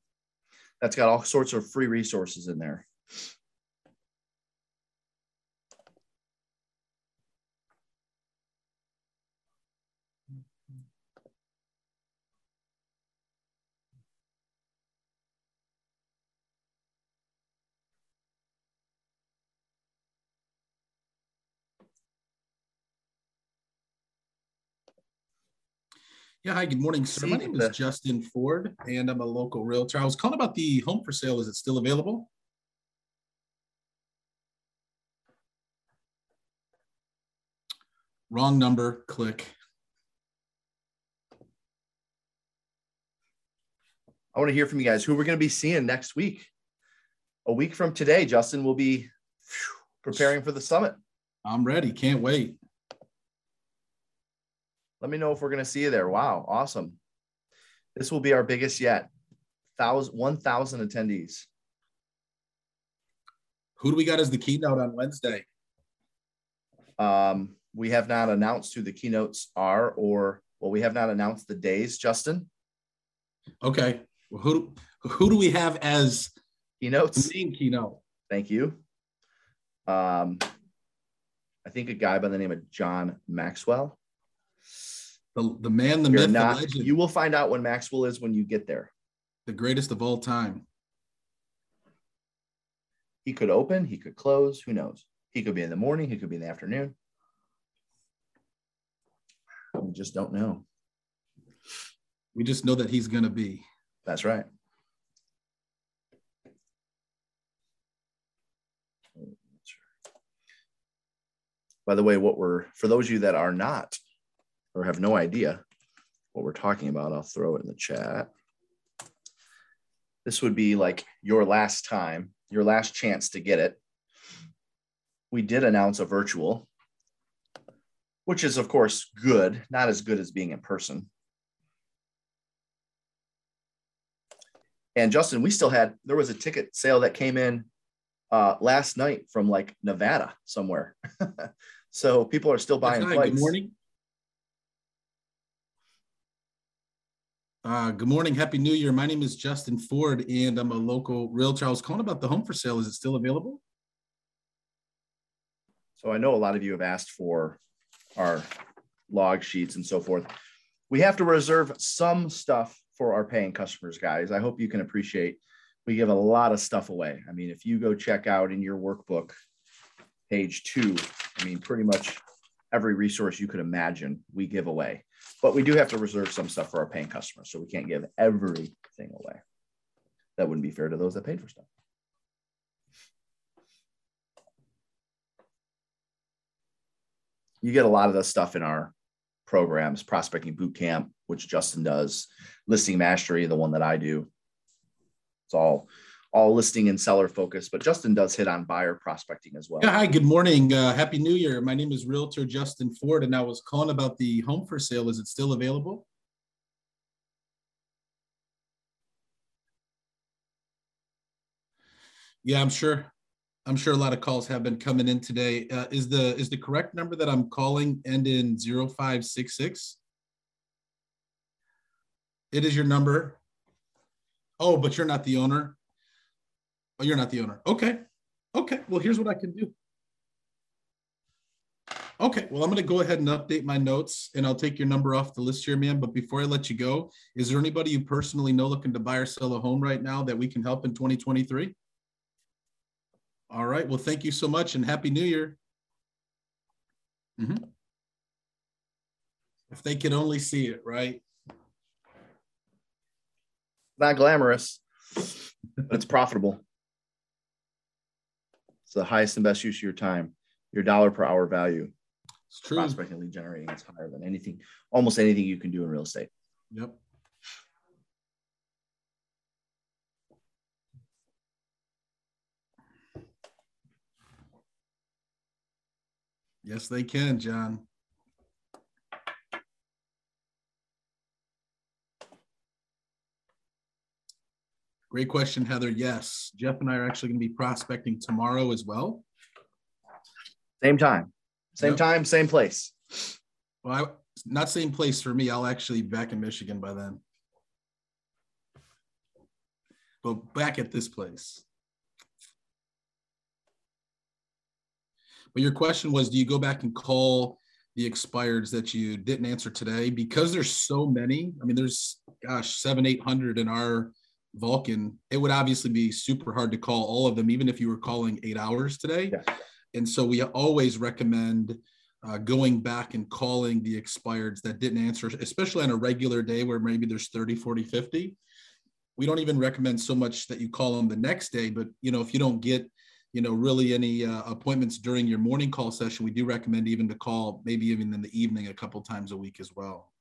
That's got all sorts of free resources in there. Yeah, hi, good morning, sir. My name is Justin Ford, and I'm a local realtor. I was calling about the home for sale. Is it still available? Wrong number, click. I want to hear from you guys who we're going to be seeing next week. A week from today, Justin will be preparing for the summit. I'm ready. Can't wait. Let me know if we're going to see you there. Wow, awesome. This will be our biggest yet. 1,000 attendees. Who do we got as the keynote on Wednesday? Um, we have not announced who the keynotes are, or well, we have not announced the days, Justin. Okay. Well, who who do we have as keynotes? The main keynote. Thank you. Um, I think a guy by the name of John Maxwell the, the man, the You're myth, not, the legend. You will find out when Maxwell is when you get there. The greatest of all time. He could open, he could close, who knows? He could be in the morning, he could be in the afternoon. We just don't know. We just know that he's going to be. That's right. By the way, what we're for those of you that are not or have no idea what we're talking about, I'll throw it in the chat. This would be like your last time, your last chance to get it. We did announce a virtual, which is, of course, good, not as good as being in person. And Justin, we still had, there was a ticket sale that came in uh, last night from like Nevada somewhere. so people are still buying flights. Good morning. Uh, good morning. Happy New Year. My name is Justin Ford, and I'm a local realtor. I was calling about the home for sale. Is it still available? So I know a lot of you have asked for our log sheets and so forth. We have to reserve some stuff for our paying customers, guys. I hope you can appreciate we give a lot of stuff away. I mean, if you go check out in your workbook, page two, I mean, pretty much every resource you could imagine we give away. But we do have to reserve some stuff for our paying customers. So we can't give everything away. That wouldn't be fair to those that paid for stuff. You get a lot of the stuff in our programs, Prospecting Boot Camp, which Justin does, Listing Mastery, the one that I do. It's all all listing and seller focus, but Justin does hit on buyer prospecting as well. Yeah, hi, good morning. Uh, Happy New Year. My name is Realtor Justin Ford, and I was calling about the home for sale. Is it still available? Yeah, I'm sure. I'm sure a lot of calls have been coming in today. Uh, is the is the correct number that I'm calling end in 0566? It is your number. Oh, but you're not the owner. Oh, you're not the owner. Okay. Okay. Well, here's what I can do. Okay. Well, I'm going to go ahead and update my notes and I'll take your number off the list here, man. But before I let you go, is there anybody you personally know looking to buy or sell a home right now that we can help in 2023? All right. Well, thank you so much and Happy New Year. Mm-hmm. If they could only see it, right? Not glamorous, but it's profitable. It's the highest and best use of your time. your dollar per hour value It's true. prospecting lead generating is higher than anything, almost anything you can do in real estate. Yep. Yes, they can, John. Great question, Heather. Yes, Jeff and I are actually going to be prospecting tomorrow as well. Same time, same Yep. time, same place. Well, I, not same place for me. I'll actually be back in Michigan by then. But back at this place. But your question was, do you go back and call the expireds that you didn't answer today? Because there's so many. I mean, there's gosh, seven, eight hundred in our Vulcan. It would obviously be super hard to call all of them, even if you were calling eight hours today. Yeah. And so we always recommend uh, going back and calling the expireds that didn't answer, especially on a regular day where maybe there's 30, 40, 50. We don't even recommend so much that you call them the next day, but you know, if you don't get, you know, really any uh, appointments during your morning call session, we do recommend even to call maybe even in the evening a couple times a week as well.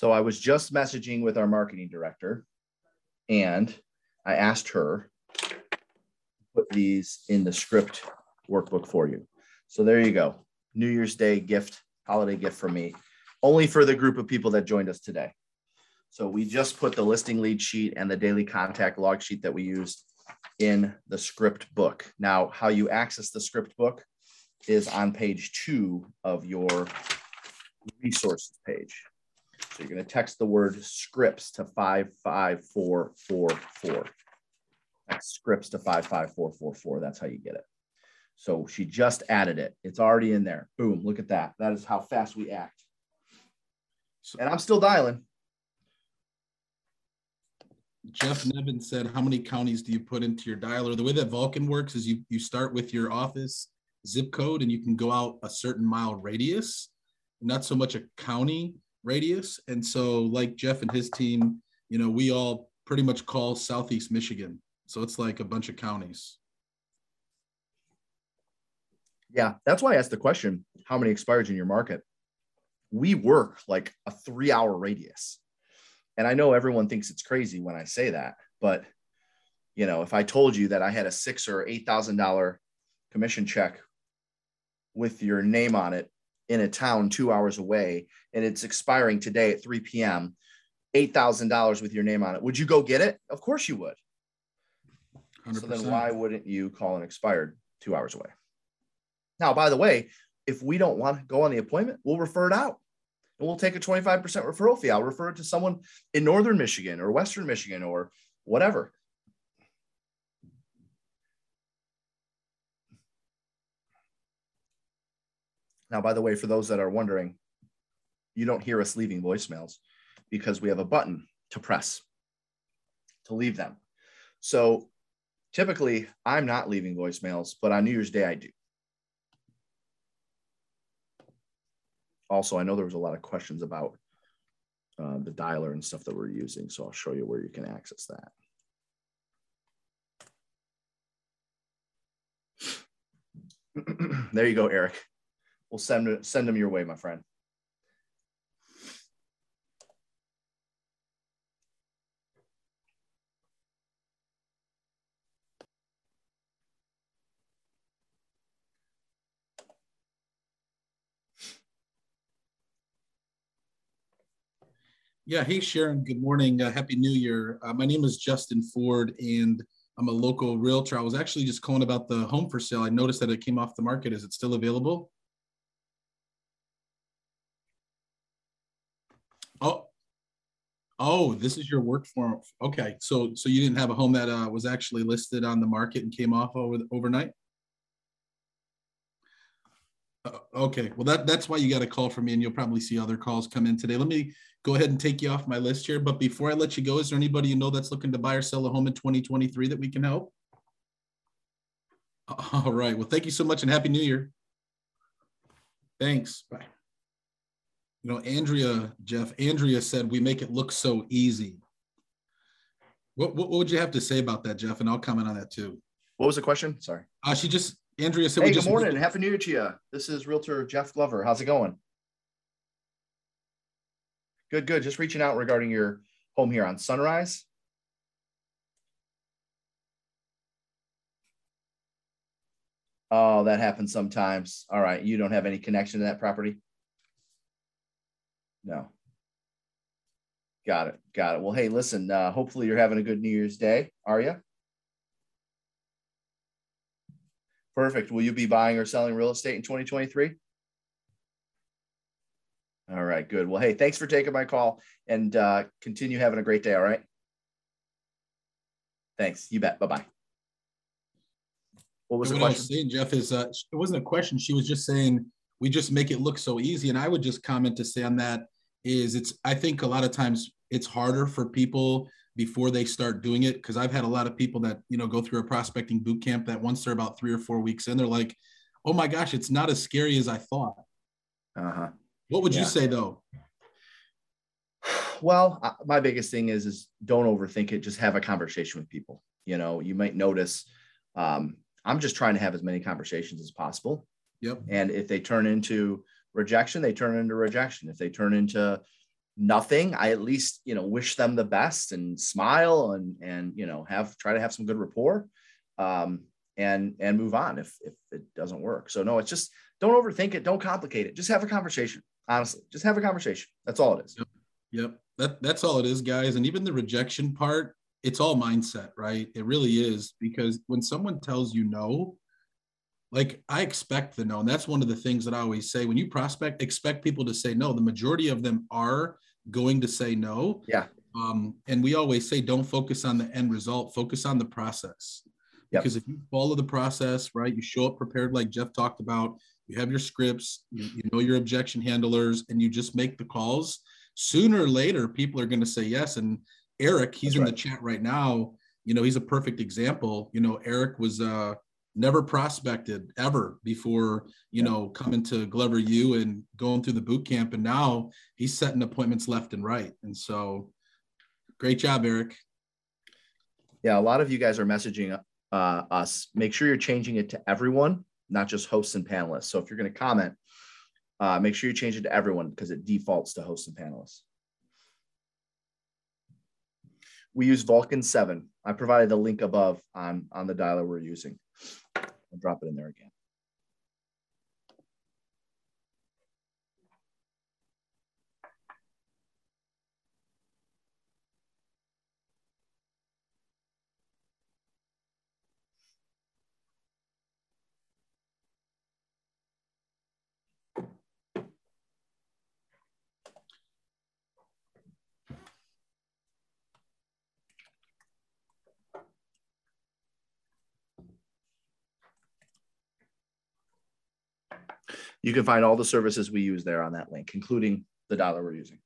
So I was just messaging with our marketing director and I asked her to put these in the script workbook for you. So there you go. New Year's Day gift, holiday gift for me, only for the group of people that joined us today. So we just put the listing lead sheet and the daily contact log sheet that we used in the script book. Now, how you access the script book is on page two of your resources page. So you're going to text the word scripts to 55444. Text scripts to 55444. That's how you get it. So she just added it. It's already in there. Boom. Look at that. That is how fast we act. So And I'm still dialing. Jeff Nevin said, how many counties do you put into your dialer? The way that Vulcan works is you, you start with your office zip code and you can go out a certain mile radius, not so much a county radius. And so like Jeff and his team, you know, we all pretty much call Southeast Michigan. So it's like a bunch of counties. Yeah, that's why I asked the question how many expires in your market? We work like a three hour radius. And I know everyone thinks it's crazy when I say that, but you know, if I told you that I had a six or eight thousand dollar commission check with your name on it in a town two hours away and it's expiring today at 3 p.m., eight thousand dollars with your name on it, would you go get it? Of course you would. 100%. So then why wouldn't you call an expired two hours away? Now, by the way, if we don't want to go on the appointment, we'll refer it out. And we'll take a 25% referral fee. I'll refer it to someone in northern Michigan or western Michigan or whatever. Now, by the way, for those that are wondering, you don't hear us leaving voicemails because we have a button to press to leave them. So typically I'm not leaving voicemails, but on New Year's Day I do. Also, I know there was a lot of questions about uh, the dialer and stuff that we're using, so I'll show you where you can access that. there you go, Eric. We'll send send them your way, my friend. Yeah. Hey, Sharon. Good morning. Uh, Happy New Year. Uh, my name is Justin Ford, and I'm a local realtor. I was actually just calling about the home for sale. I noticed that it came off the market. Is it still available? Oh, oh, this is your work form. Okay, so so you didn't have a home that uh, was actually listed on the market and came off over overnight. Uh, okay, well that that's why you got a call from me, and you'll probably see other calls come in today. Let me go ahead and take you off my list here. But before I let you go, is there anybody you know that's looking to buy or sell a home in 2023 that we can help? All right. Well, thank you so much, and happy New Year. Thanks. Bye. You know, Andrea, Jeff, Andrea said we make it look so easy. What, what, what would you have to say about that, Jeff? And I'll comment on that too. What was the question? Sorry. Uh, she just Andrea said. Hey, we good just morning. Happy New Year to you. This is Realtor Jeff Glover. How's it going? Good, good. Just reaching out regarding your home here on Sunrise. Oh, that happens sometimes. All right. You don't have any connection to that property? No. Got it. Got it. Well, hey, listen, uh, hopefully you're having a good New Year's Day. Are you? Perfect. Will you be buying or selling real estate in 2023? All right, good. Well, hey, thanks for taking my call and uh, continue having a great day. All right. Thanks. You bet. Bye bye. What was the what I question? was saying, Jeff, is uh, it wasn't a question. She was just saying we just make it look so easy. And I would just comment to say on that is it's I think a lot of times it's harder for people before they start doing it because I've had a lot of people that you know go through a prospecting boot camp that once they're about three or four weeks in, they're like, "Oh my gosh, it's not as scary as I thought." Uh huh. What would Yeah. you say though? Well, uh, my biggest thing is is don't overthink it. Just have a conversation with people. You know, you might notice. Um, I'm just trying to have as many conversations as possible. Yep. And if they turn into rejection, they turn into rejection. If they turn into nothing, I at least, you know, wish them the best and smile and, and, you know, have, try to have some good rapport um, and, and move on if, if it doesn't work. So no, it's just, don't overthink it. Don't complicate it. Just have a conversation. Honestly, just have a conversation. That's all it is. Yep. That that's all it is, guys. And even the rejection part, it's all mindset, right? It really is because when someone tells you no, like I expect the no. And that's one of the things that I always say when you prospect, expect people to say no. The majority of them are going to say no. Yeah. Um, and we always say don't focus on the end result, focus on the process. Yep. Because if you follow the process, right, you show up prepared, like Jeff talked about, you have your scripts, you, you know your objection handlers, and you just make the calls. Sooner or later, people are going to say yes. And Eric, he's That's in right. the chat right now. You know, he's a perfect example. You know, Eric was uh never prospected ever before, you know, coming to Glover U and going through the boot camp. And now he's setting appointments left and right. And so great job, Eric. Yeah, a lot of you guys are messaging uh, us. Make sure you're changing it to everyone, not just hosts and panelists. So if you're going to comment, uh, make sure you change it to everyone because it defaults to hosts and panelists. We use Vulcan 7. I provided the link above on, on the dialer we're using. I'll drop it in there again. You can find all the services we use there on that link, including the dialer we're using.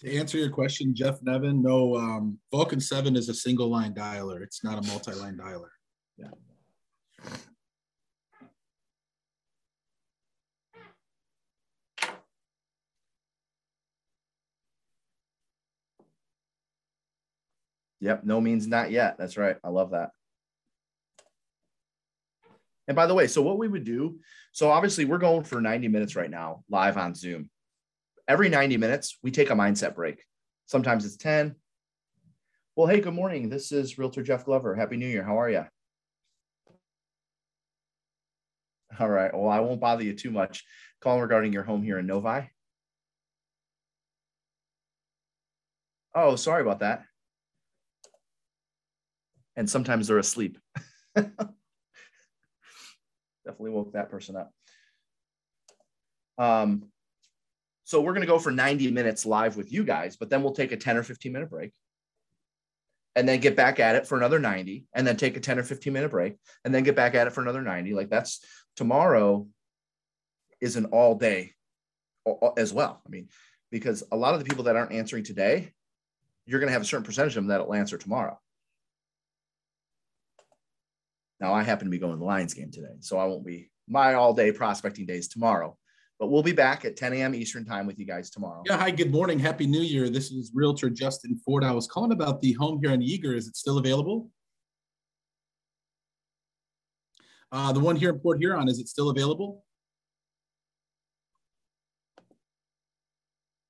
To answer your question, Jeff Nevin, no, um, Vulcan 7 is a single line dialer. It's not a multi line dialer. Yeah. Yep, no means not yet. That's right. I love that. And by the way, so what we would do, so obviously we're going for 90 minutes right now, live on Zoom. Every 90 minutes, we take a mindset break. Sometimes it's 10. Well, hey, good morning. This is Realtor Jeff Glover. Happy New Year. How are you? All right. Well, I won't bother you too much. Call regarding your home here in Novi. Oh, sorry about that. And sometimes they're asleep. Definitely woke that person up. Um, so we're going to go for 90 minutes live with you guys, but then we'll take a 10 or 15 minute break and then get back at it for another 90 and then take a 10 or 15 minute break and then get back at it for another 90. Like that's tomorrow is an all day as well. I mean, because a lot of the people that aren't answering today, you're going to have a certain percentage of them that'll answer tomorrow. Now I happen to be going to the Lions game today, so I won't be my all day prospecting days tomorrow. But we'll be back at 10 a.m. Eastern time with you guys tomorrow. Yeah. Hi. Good morning. Happy New Year. This is Realtor Justin Ford. I was calling about the home here in Eager. Is it still available? Uh, the one here in Port Huron, is it still available?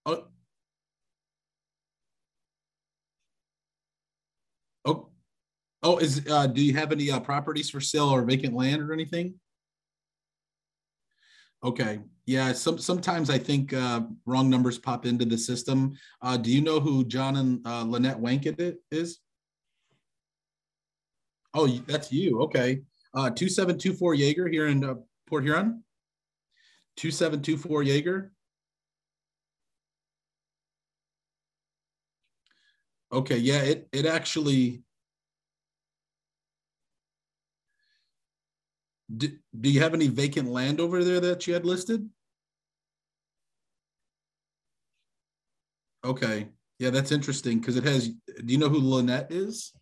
Oh. Oh, oh, is uh, do you have any uh, properties for sale or vacant land or anything? Okay, yeah. Some sometimes I think uh, wrong numbers pop into the system. Uh, do you know who John and uh, Lynette Wankett is? Oh, that's you. Okay. Uh, 2724 Jaeger here in uh, Port Huron. 2724 Jaeger. Okay, yeah, it it actually. Do, do you have any vacant land over there that you had listed? Okay, yeah, that's interesting because it has. Do you know who Lynette is?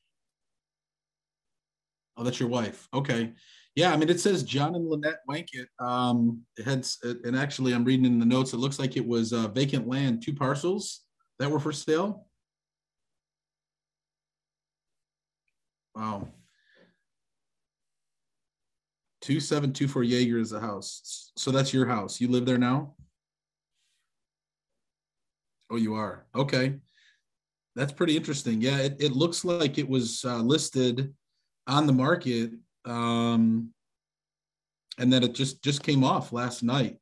Oh, that's your wife. Okay. Yeah, I mean, it says John and Lynette Wankett. Um, it had, and actually, I'm reading in the notes. It looks like it was uh, vacant land, two parcels that were for sale. Wow. 2724 Jaeger is a house. So that's your house. You live there now? Oh, you are. Okay. That's pretty interesting. Yeah, it, it looks like it was uh, listed on the market um, and then it just just came off last night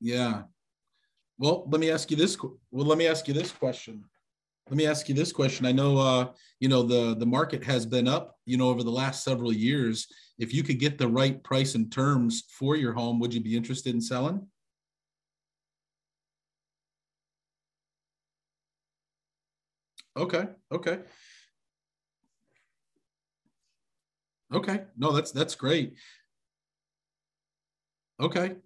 yeah well let me ask you this well let me ask you this question let me ask you this question i know uh you know the the market has been up you know over the last several years if you could get the right price and terms for your home would you be interested in selling Okay. Okay. Okay. No, that's that's great. Okay.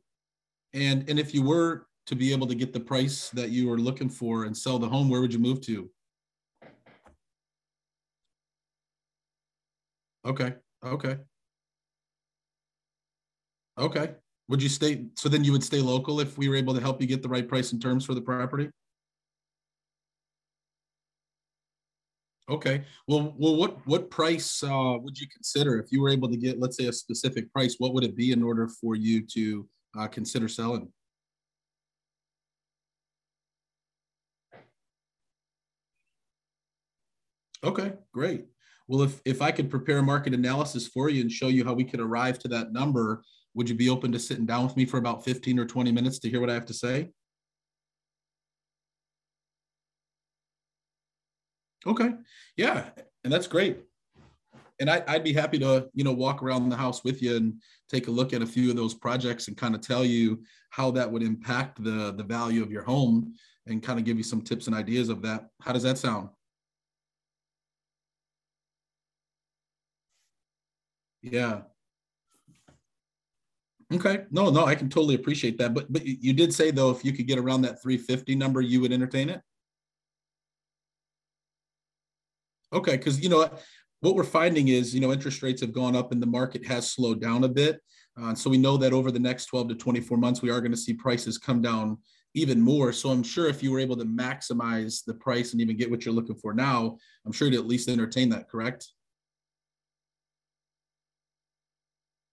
And and if you were to be able to get the price that you were looking for and sell the home, where would you move to? Okay. Okay. Okay. Would you stay so then you would stay local if we were able to help you get the right price and terms for the property? Okay. Well, well, what what price uh, would you consider if you were able to get, let's say, a specific price? What would it be in order for you to uh, consider selling? Okay, great. Well, if if I could prepare a market analysis for you and show you how we could arrive to that number, would you be open to sitting down with me for about 15 or 20 minutes to hear what I have to say? Okay. Yeah. And that's great. And I, would be happy to, you know, walk around the house with you and take a look at a few of those projects and kind of tell you how that would impact the the value of your home and kind of give you some tips and ideas of that. How does that sound? Yeah. Okay. No, no, I can totally appreciate that. But but you did say though, if you could get around that 350 number, you would entertain it. Okay, because you know what we're finding is you know interest rates have gone up and the market has slowed down a bit. Uh, so we know that over the next 12 to 24 months, we are going to see prices come down even more. So I'm sure if you were able to maximize the price and even get what you're looking for now, I'm sure you'd at least entertain that, correct?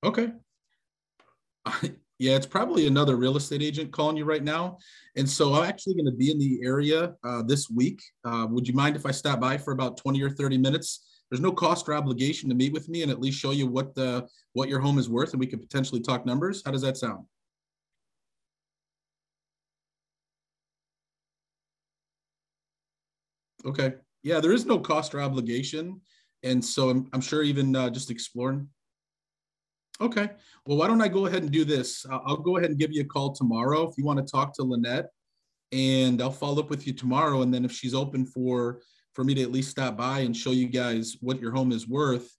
Okay. Yeah, it's probably another real estate agent calling you right now. And so I'm actually going to be in the area uh, this week. Uh, would you mind if I stop by for about 20 or 30 minutes? There's no cost or obligation to meet with me and at least show you what the what your home is worth and we could potentially talk numbers. How does that sound? Okay. Yeah, there is no cost or obligation. And so I'm, I'm sure even uh, just exploring Okay. Well, why don't I go ahead and do this? I'll go ahead and give you a call tomorrow if you want to talk to Lynette, and I'll follow up with you tomorrow. And then if she's open for for me to at least stop by and show you guys what your home is worth,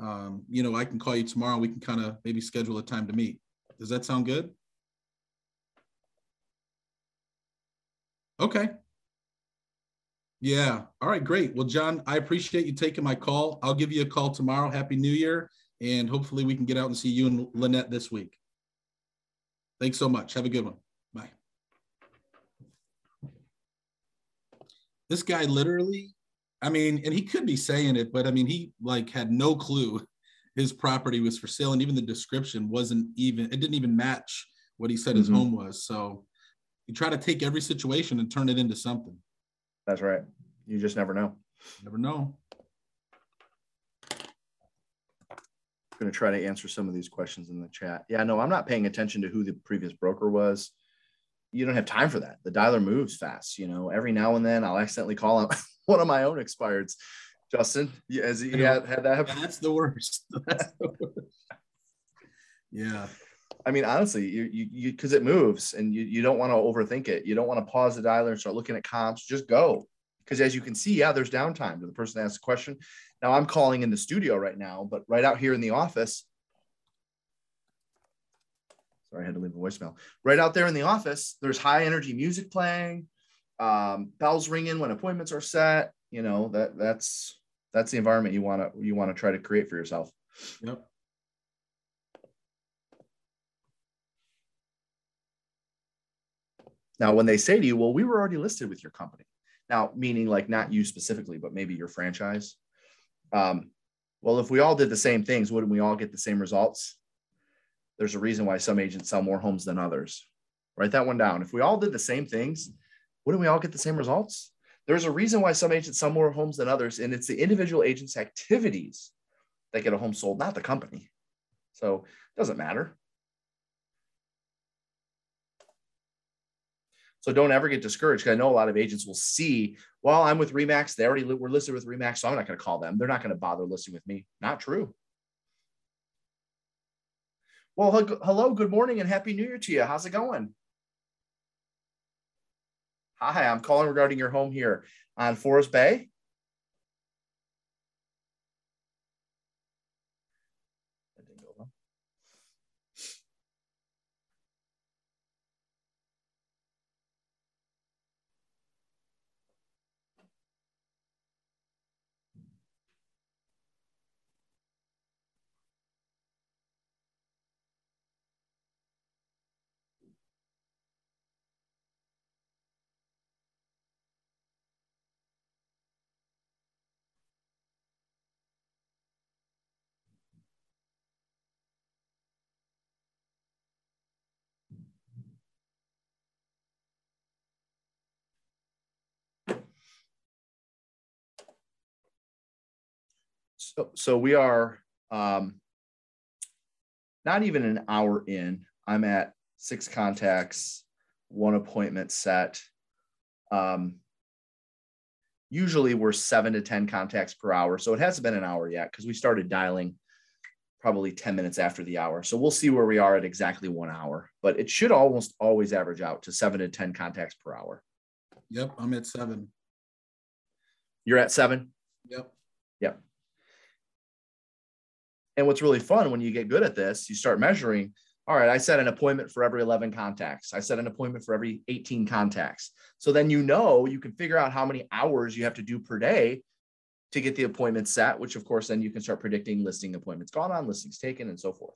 um, you know, I can call you tomorrow. We can kind of maybe schedule a time to meet. Does that sound good? Okay. Yeah. All right, great. Well, John, I appreciate you taking my call. I'll give you a call tomorrow. Happy New Year. And hopefully we can get out and see you and Lynette this week. Thanks so much. Have a good one. Bye. This guy literally, I mean, and he could be saying it, but I mean, he like had no clue his property was for sale. And even the description wasn't even, it didn't even match what he said his mm-hmm. home was. So you try to take every situation and turn it into something. That's right. You just never know. Never know. Going to try to answer some of these questions in the chat. Yeah, no, I'm not paying attention to who the previous broker was. You don't have time for that. The dialer moves fast. You know, every now and then I'll accidentally call on one of my own expireds. Justin, has he had, had that happen? That's the worst. That's the worst. Yeah. I mean, honestly, you you because it moves and you, you don't want to overthink it. You don't want to pause the dialer and start looking at comps. Just go. Because as you can see, yeah, there's downtime to the person that asks a question. Now I'm calling in the studio right now, but right out here in the office. Sorry, I had to leave a voicemail. Right out there in the office, there's high energy music playing, um, bells ringing when appointments are set. You know that that's that's the environment you want to you want to try to create for yourself. Yep. Now, when they say to you, well, we were already listed with your company. Now, meaning like not you specifically, but maybe your franchise. Um, well, if we all did the same things, wouldn't we all get the same results? There's a reason why some agents sell more homes than others. Write that one down. If we all did the same things, wouldn't we all get the same results? There's a reason why some agents sell more homes than others, and it's the individual agent's activities that get a home sold, not the company. So it doesn't matter. So don't ever get discouraged. I know a lot of agents will see, well, I'm with Remax. They already were listed with Remax, so I'm not going to call them. They're not going to bother listing with me. Not true. Well, hello, good morning, and happy New Year to you. How's it going? Hi, I'm calling regarding your home here on Forest Bay. So, so we are um, not even an hour in. I'm at six contacts, one appointment set. Um, usually we're seven to 10 contacts per hour. So it hasn't been an hour yet because we started dialing probably 10 minutes after the hour. So we'll see where we are at exactly one hour, but it should almost always average out to seven to 10 contacts per hour. Yep. I'm at seven. You're at seven? Yep. Yep. And what's really fun when you get good at this, you start measuring. All right, I set an appointment for every 11 contacts. I set an appointment for every 18 contacts. So then you know you can figure out how many hours you have to do per day to get the appointment set, which of course then you can start predicting listing appointments gone on, listings taken, and so forth.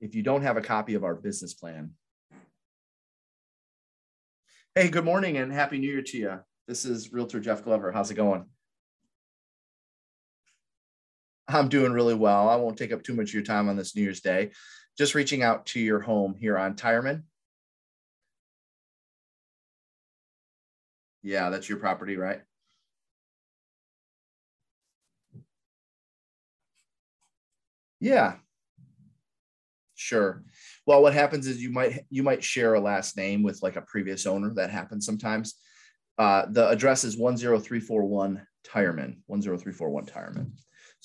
If you don't have a copy of our business plan, hey, good morning and happy new year to you. This is Realtor Jeff Glover. How's it going? I'm doing really well. I won't take up too much of your time on this New Year's Day. Just reaching out to your home here on Tireman. Yeah, that's your property, right? Yeah. Sure. Well, what happens is you might you might share a last name with like a previous owner. That happens sometimes. Uh, the address is 10341 Tireman, 10341 Tireman.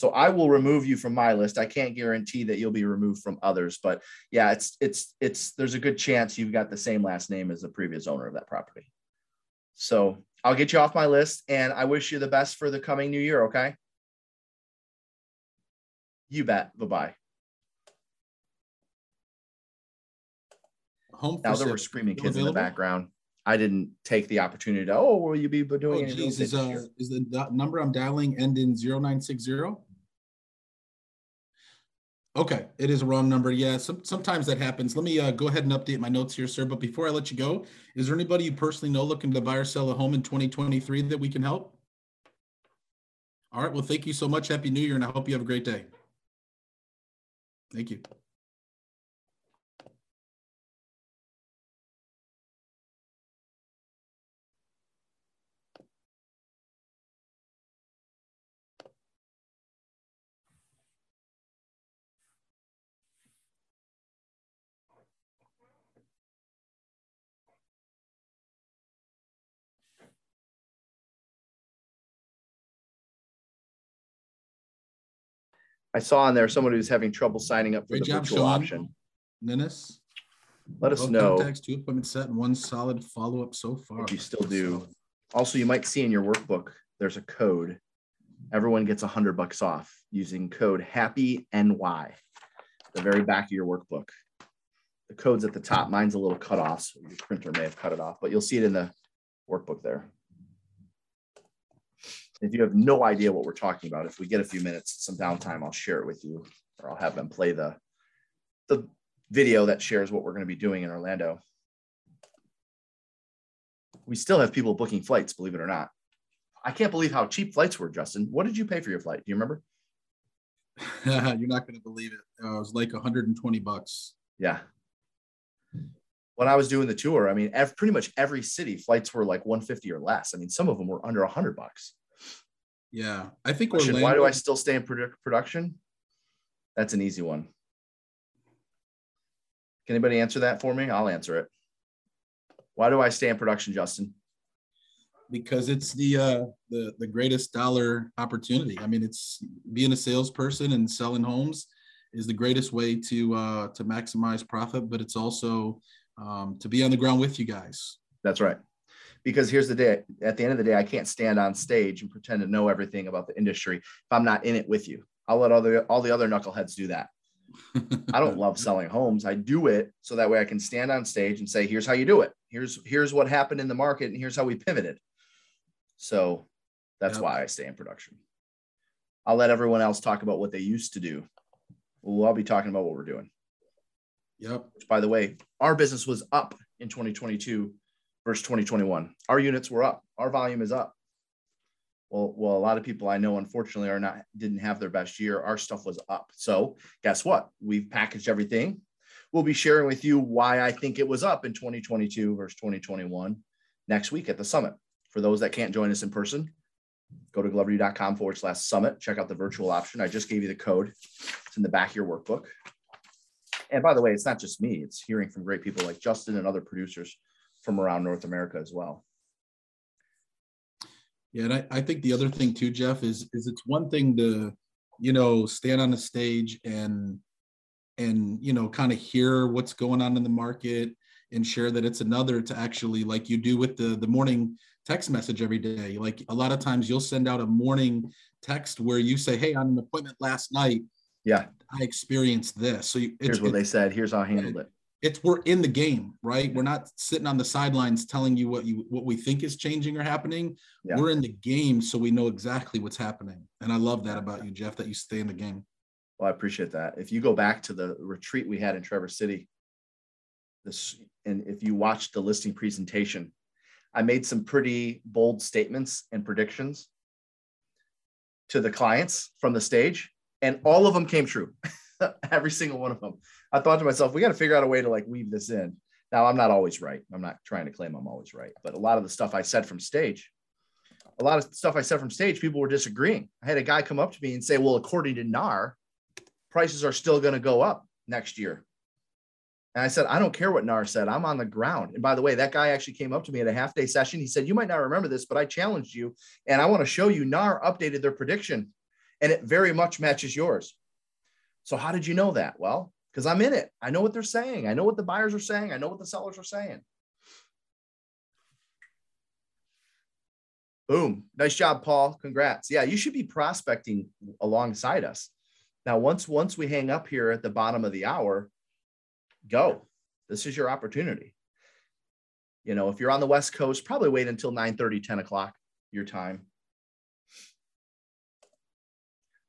So I will remove you from my list. I can't guarantee that you'll be removed from others, but yeah, it's it's it's there's a good chance you've got the same last name as the previous owner of that property. So I'll get you off my list and I wish you the best for the coming new year, okay? You bet. Bye-bye. Home now there were screaming kids in the background. I didn't take the opportunity to, oh, will you be doing Oh, geez, is, uh, is the number I'm dialing end in 0960? Okay, it is a wrong number. Yeah, some, sometimes that happens. Let me uh, go ahead and update my notes here, sir. But before I let you go, is there anybody you personally know looking to buy or sell a home in 2023 that we can help? All right, well, thank you so much. Happy New Year, and I hope you have a great day. Thank you. I saw on there someone who's having trouble signing up for Great the job, virtual Sean. option. Ninnis? Let us know Contacts, two appointments set, and one solid follow-up so far. if you still do. Also, you might see in your workbook, there's a code. Everyone gets a hundred bucks off using code happy NY. The very back of your workbook. The code's at the top. Mine's a little cut off, so your printer may have cut it off, but you'll see it in the workbook there. If you have no idea what we're talking about, if we get a few minutes, some downtime, I'll share it with you, or I'll have them play the the video that shares what we're going to be doing in Orlando. We still have people booking flights, believe it or not. I can't believe how cheap flights were, Justin. What did you pay for your flight? Do you remember? You're not going to believe it. Uh, it was like 120 bucks. Yeah. When I was doing the tour, I mean, pretty much every city flights were like 150 or less. I mean, some of them were under 100 bucks. Yeah, I think Question, Orlando. why do I still stay in produ- production? That's an easy one. Can anybody answer that for me? I'll answer it. Why do I stay in production, Justin? because it's the uh the the greatest dollar opportunity. I mean, it's being a salesperson and selling homes is the greatest way to uh to maximize profit, but it's also um, to be on the ground with you guys. That's right. Because here's the day at the end of the day, I can't stand on stage and pretend to know everything about the industry if I'm not in it with you. I'll let all the all the other knuckleheads do that. I don't love selling homes. I do it so that way I can stand on stage and say, here's how you do it. Here's here's what happened in the market and here's how we pivoted. So that's Yep. why I stay in production. I'll let everyone else talk about what they used to do. Well, I'll be talking about what we're doing. Yep. Which, by the way, our business was up in 2022 versus 2021. Our units were up. Our volume is up. Well, well, a lot of people I know, unfortunately, are not didn't have their best year. Our stuff was up. So guess what? We've packaged everything. We'll be sharing with you why I think it was up in 2022 versus 2021 next week at the summit. For those that can't join us in person, go to gloveru.com forward slash summit. Check out the virtual option. I just gave you the code. It's in the back of your workbook. And by the way, it's not just me, it's hearing from great people like Justin and other producers from around North America as well. Yeah, and I, I think the other thing too, Jeff, is is it's one thing to, you know, stand on a stage and and you know, kind of hear what's going on in the market and share that it's another to actually like you do with the the morning text message every day. Like a lot of times you'll send out a morning text where you say, Hey, on an appointment last night, Yeah, I experienced this. So you, it's, here's what they said. Here's how I handled it. It's we're in the game, right? We're not sitting on the sidelines telling you what you what we think is changing or happening. Yeah. We're in the game, so we know exactly what's happening. And I love that about you, Jeff, that you stay in the game. Well, I appreciate that. If you go back to the retreat we had in Traverse City, this and if you watched the listing presentation, I made some pretty bold statements and predictions to the clients from the stage, and all of them came true. Every single one of them. I thought to myself, we got to figure out a way to like weave this in. Now, I'm not always right. I'm not trying to claim I'm always right, but a lot of the stuff I said from stage, a lot of stuff I said from stage, people were disagreeing. I had a guy come up to me and say, Well, according to NAR, prices are still going to go up next year. And I said, I don't care what NAR said. I'm on the ground. And by the way, that guy actually came up to me at a half day session. He said, You might not remember this, but I challenged you. And I want to show you NAR updated their prediction, and it very much matches yours. So, how did you know that? Well, because I'm in it. I know what they're saying. I know what the buyers are saying. I know what the sellers are saying. Boom. Nice job, Paul. Congrats. Yeah, you should be prospecting alongside us. Now, once once we hang up here at the bottom of the hour, go. This is your opportunity. You know, if you're on the West Coast, probably wait until 9 30, 10 o'clock your time.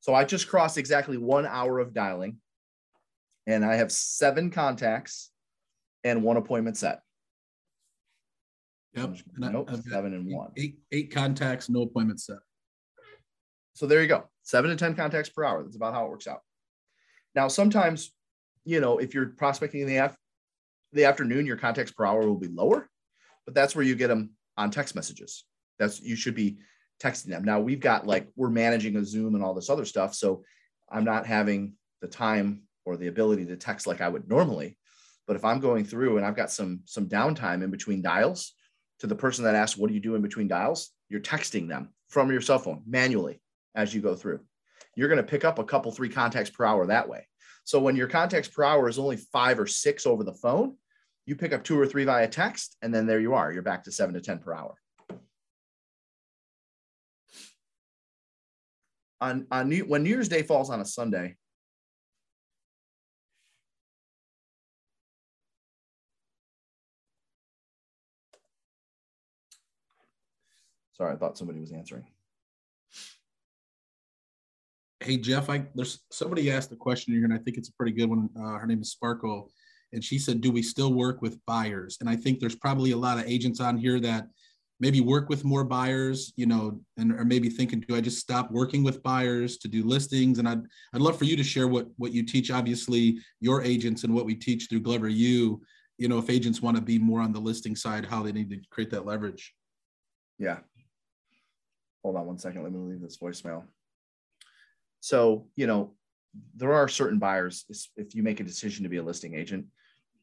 So I just crossed exactly one hour of dialing, and I have seven contacts and one appointment set. Yep. Nope, seven and one. Eight, eight contacts, no appointment set. So there you go. Seven to 10 contacts per hour. That's about how it works out. Now, sometimes, you know, if you're prospecting in the, af- the afternoon, your contacts per hour will be lower, but that's where you get them on text messages. That's you should be texting them. Now we've got like we're managing a Zoom and all this other stuff. So I'm not having the time or the ability to text like I would normally. But if I'm going through and I've got some some downtime in between dials to the person that asks, what do you do in between dials? You're texting them from your cell phone manually as you go through. You're going to pick up a couple, three contacts per hour that way. So when your contacts per hour is only five or six over the phone, you pick up two or three via text, and then there you are. You're back to seven to 10 per hour. On, on New, when New Year's Day falls on a Sunday, Sorry, I thought somebody was answering. Hey Jeff, I there's somebody asked a question here, and I think it's a pretty good one. Uh, her name is Sparkle, and she said, "Do we still work with buyers?" And I think there's probably a lot of agents on here that maybe work with more buyers, you know, and or maybe thinking, "Do I just stop working with buyers to do listings?" And I'd I'd love for you to share what what you teach. Obviously, your agents and what we teach through Glover U. You know, if agents want to be more on the listing side, how they need to create that leverage. Yeah. Hold on one second. Let me leave this voicemail. So, you know, there are certain buyers, if you make a decision to be a listing agent,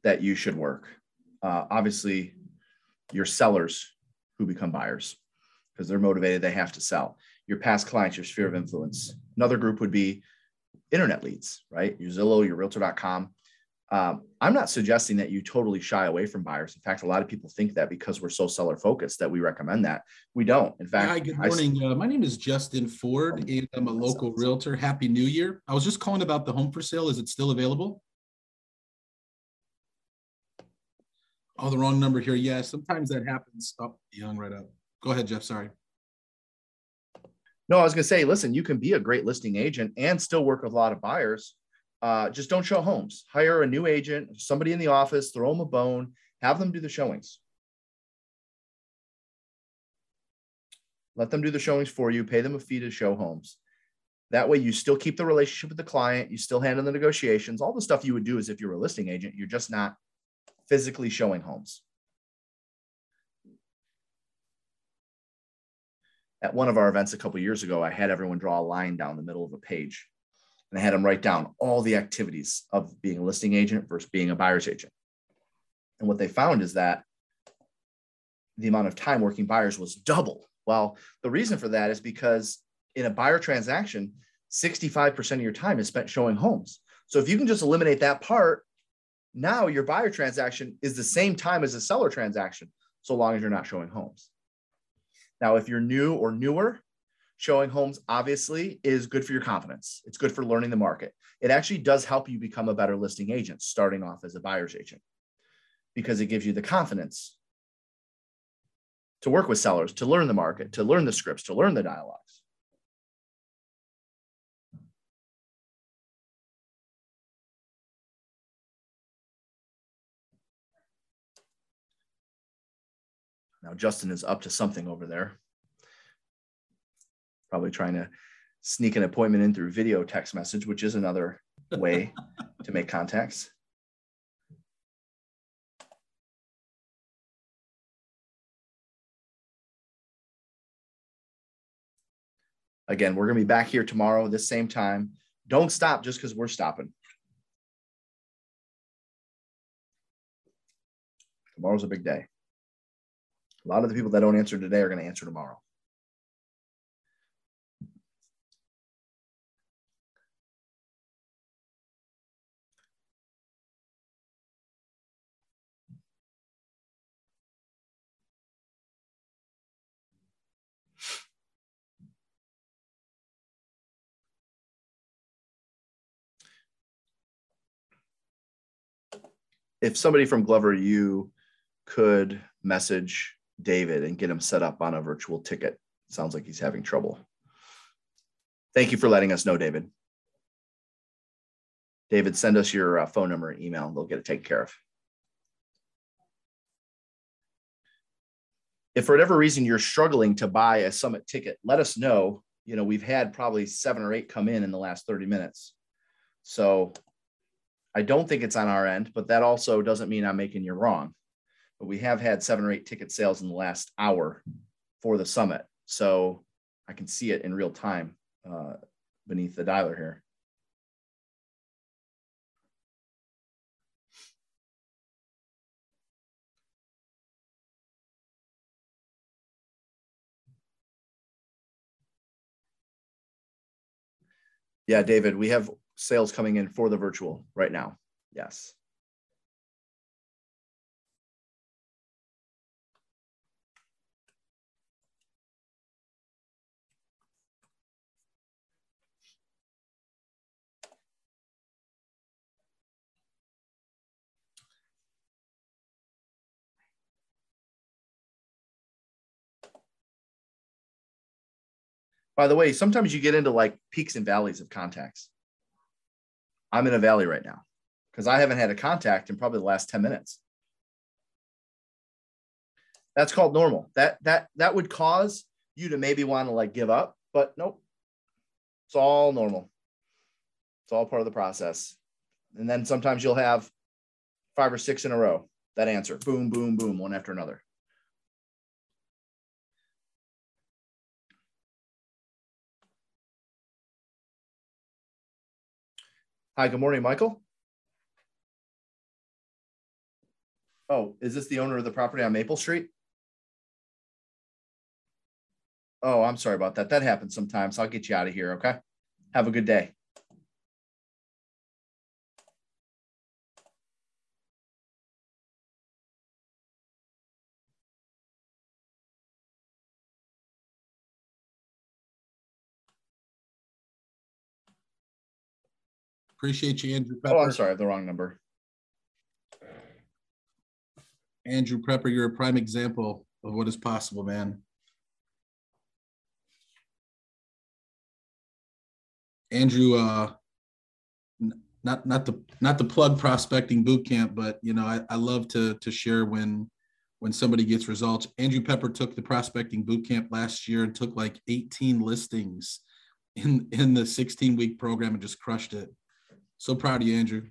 that you should work. Uh, obviously, your sellers who become buyers because they're motivated, they have to sell. Your past clients, your sphere of influence. Another group would be internet leads, right? Your Zillow, your realtor.com. Um, I'm not suggesting that you totally shy away from buyers. In fact, a lot of people think that because we're so seller focused that we recommend that. We don't. In fact, hi, good morning. uh, my name is Justin Ford, and I'm a local realtor. Happy New Year. I was just calling about the home for sale. Is it still available? Oh, the wrong number here. Yeah, sometimes that happens. Oh, you hung right up. Go ahead, Jeff. Sorry. No, I was going to say, listen, you can be a great listing agent and still work with a lot of buyers uh, just don't show homes. Hire a new agent, somebody in the office, throw them a bone, have them do the showings. Let them do the showings for you, pay them a fee to show homes. That way, you still keep the relationship with the client, you still handle the negotiations, all the stuff you would do as if you're a listing agent. You're just not physically showing homes. At one of our events a couple years ago, I had everyone draw a line down the middle of a page and I had them write down all the activities of being a listing agent versus being a buyer's agent. And what they found is that the amount of time working buyers was double. Well, the reason for that is because in a buyer transaction, 65% of your time is spent showing homes. So if you can just eliminate that part, now your buyer transaction is the same time as a seller transaction, so long as you're not showing homes. Now, if you're new or newer, showing homes obviously is good for your confidence. It's good for learning the market. It actually does help you become a better listing agent starting off as a buyer's agent because it gives you the confidence to work with sellers, to learn the market, to learn the scripts, to learn the dialogues. Now, Justin is up to something over there probably trying to sneak an appointment in through video text message, which is another way to make contacts. Again, we're going to be back here tomorrow at the same time. Don't stop just because we're stopping. Tomorrow's a big day. A lot of the people that don't answer today are going to answer tomorrow. if somebody from Glover U could message David and get him set up on a virtual ticket. Sounds like he's having trouble. Thank you for letting us know, David. David, send us your uh, phone number and email. And they'll get it taken care of. If for whatever reason you're struggling to buy a summit ticket, let us know. You know, we've had probably seven or eight come in in the last 30 minutes. So I don't think it's on our end, but that also doesn't mean I'm making you wrong. But we have had seven or eight ticket sales in the last hour for the summit. So I can see it in real time uh, beneath the dialer here. Yeah, David, we have sales coming in for the virtual right now. Yes. By the way, sometimes you get into like peaks and valleys of contacts. I'm in a valley right now because I haven't had a contact in probably the last 10 minutes. That's called normal. That that that would cause you to maybe want to like give up, but nope. It's all normal. It's all part of the process. And then sometimes you'll have five or six in a row that answer boom, boom, boom, one after another. Hi, good morning, Michael. Oh, is this the owner of the property on Maple Street? Oh, I'm sorry about that. That happens sometimes. I'll get you out of here, okay? Have a good day. Appreciate you, Andrew Pepper. Oh, I'm sorry, I have the wrong number. Andrew Pepper, you're a prime example of what is possible, man. Andrew, uh, not not the not the plug prospecting boot camp, but you know, I, I love to to share when when somebody gets results. Andrew Pepper took the prospecting boot camp last year and took like 18 listings in in the 16 week program and just crushed it. So proud of you, Andrew.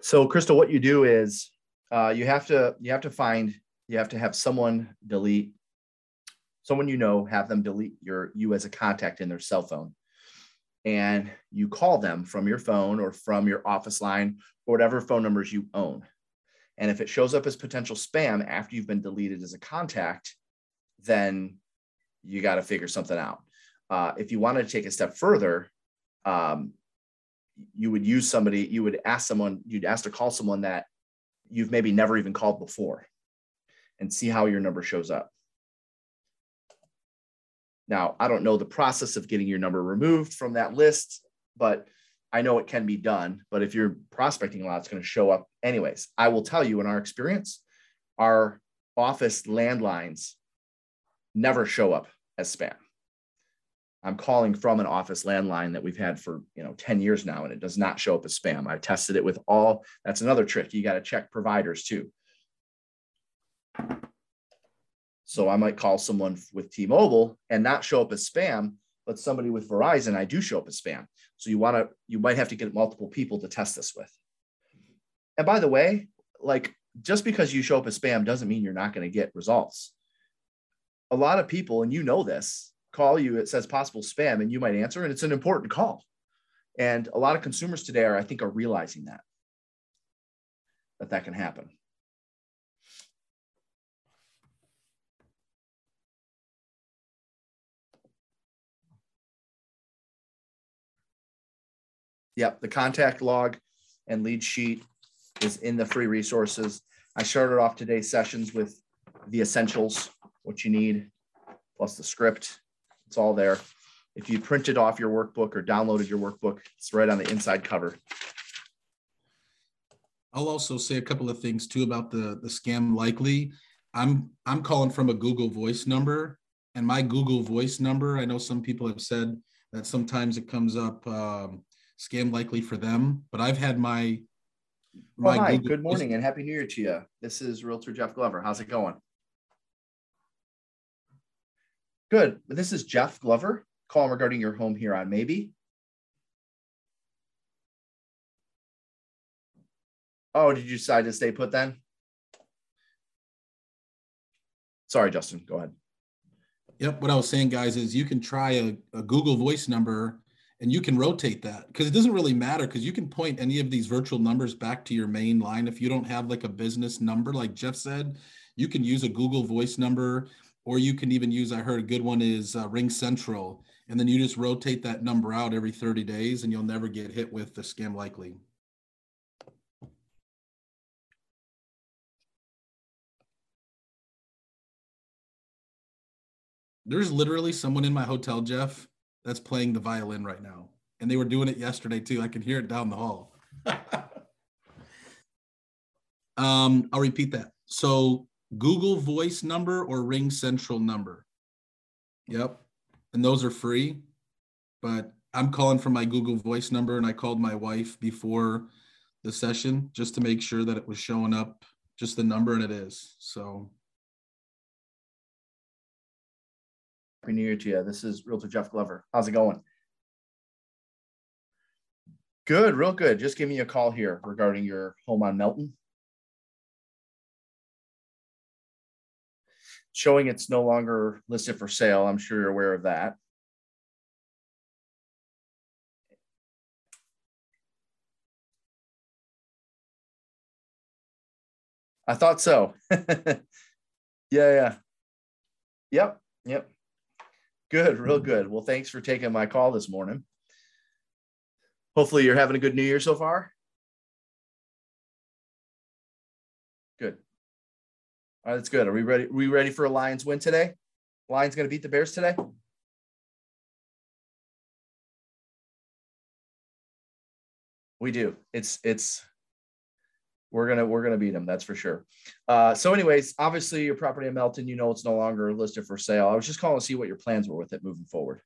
So, Crystal, what you do is uh, you have to you have to find you have to have someone delete someone you know have them delete your you as a contact in their cell phone and you call them from your phone or from your office line or whatever phone numbers you own and if it shows up as potential spam after you've been deleted as a contact, then you got to figure something out. Uh, if you wanted to take a step further, um, you would use somebody, you would ask someone, you'd ask to call someone that you've maybe never even called before and see how your number shows up. Now, I don't know the process of getting your number removed from that list, but I know it can be done, but if you're prospecting a lot, it's going to show up anyways. I will tell you in our experience, our office landlines never show up as spam. I'm calling from an office landline that we've had for you know 10 years now, and it does not show up as spam. I've tested it with all. That's another trick. You got to check providers too. So I might call someone with T-Mobile and not show up as spam, but somebody with Verizon, I do show up as spam. So you want to, you might have to get multiple people to test this with. And by the way, like just because you show up as spam doesn't mean you're not going to get results. A lot of people, and you know this, call you, it says possible spam, and you might answer, and it's an important call. And a lot of consumers today are, I think, are realizing that, that that can happen. Yep, the contact log and lead sheet is in the free resources. I started off today's sessions with the essentials, what you need, plus the script. It's all there. If you printed off your workbook or downloaded your workbook, it's right on the inside cover. I'll also say a couple of things too about the the scam likely. I'm I'm calling from a Google Voice number, and my Google Voice number. I know some people have said that sometimes it comes up um, scam likely for them, but I've had my my oh, hi, good morning and happy New Year to you. This is Realtor Jeff Glover. How's it going? Good. This is Jeff Glover. Calling regarding your home here on Maybe. Oh, did you decide to stay put then? Sorry, Justin, go ahead. Yep. What I was saying, guys, is you can try a, a Google Voice number and you can rotate that because it doesn't really matter because you can point any of these virtual numbers back to your main line. If you don't have like a business number, like Jeff said, you can use a Google Voice number or you can even use, I heard a good one is uh, Ring Central. And then you just rotate that number out every 30 days and you'll never get hit with the scam likely. There's literally someone in my hotel, Jeff, that's playing the violin right now. And they were doing it yesterday too. I can hear it down the hall. um, I'll repeat that. So Google Voice number or Ring Central number. Yep. And those are free. But I'm calling from my Google Voice number and I called my wife before the session just to make sure that it was showing up just the number and it is. So Happy New Year to you. This is Realtor Jeff Glover. How's it going? Good, real good. Just give me a call here regarding your home on Melton. Showing it's no longer listed for sale. I'm sure you're aware of that. I thought so. yeah, yeah. Yep, yep. Good, real good. Well, thanks for taking my call this morning. Hopefully, you're having a good New Year so far. Good. All right, that's good. Are we ready? Are we ready for a Lions win today? Lions going to beat the Bears today? We do. It's it's we're gonna we're gonna beat them that's for sure. Uh, so anyways obviously your property in melton you know it's no longer listed for sale. I was just calling to see what your plans were with it moving forward.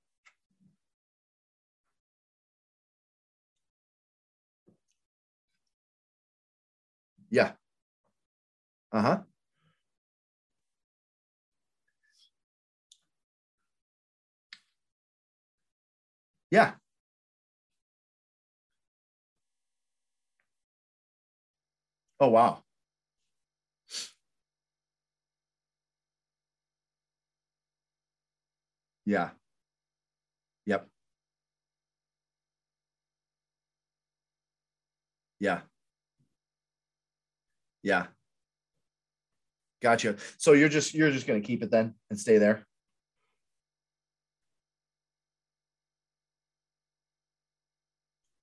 Yeah. Uh-huh. Yeah Oh, wow. Yeah. Yep. Yeah. Yeah. Gotcha. So you're just you're just gonna keep it then and stay there.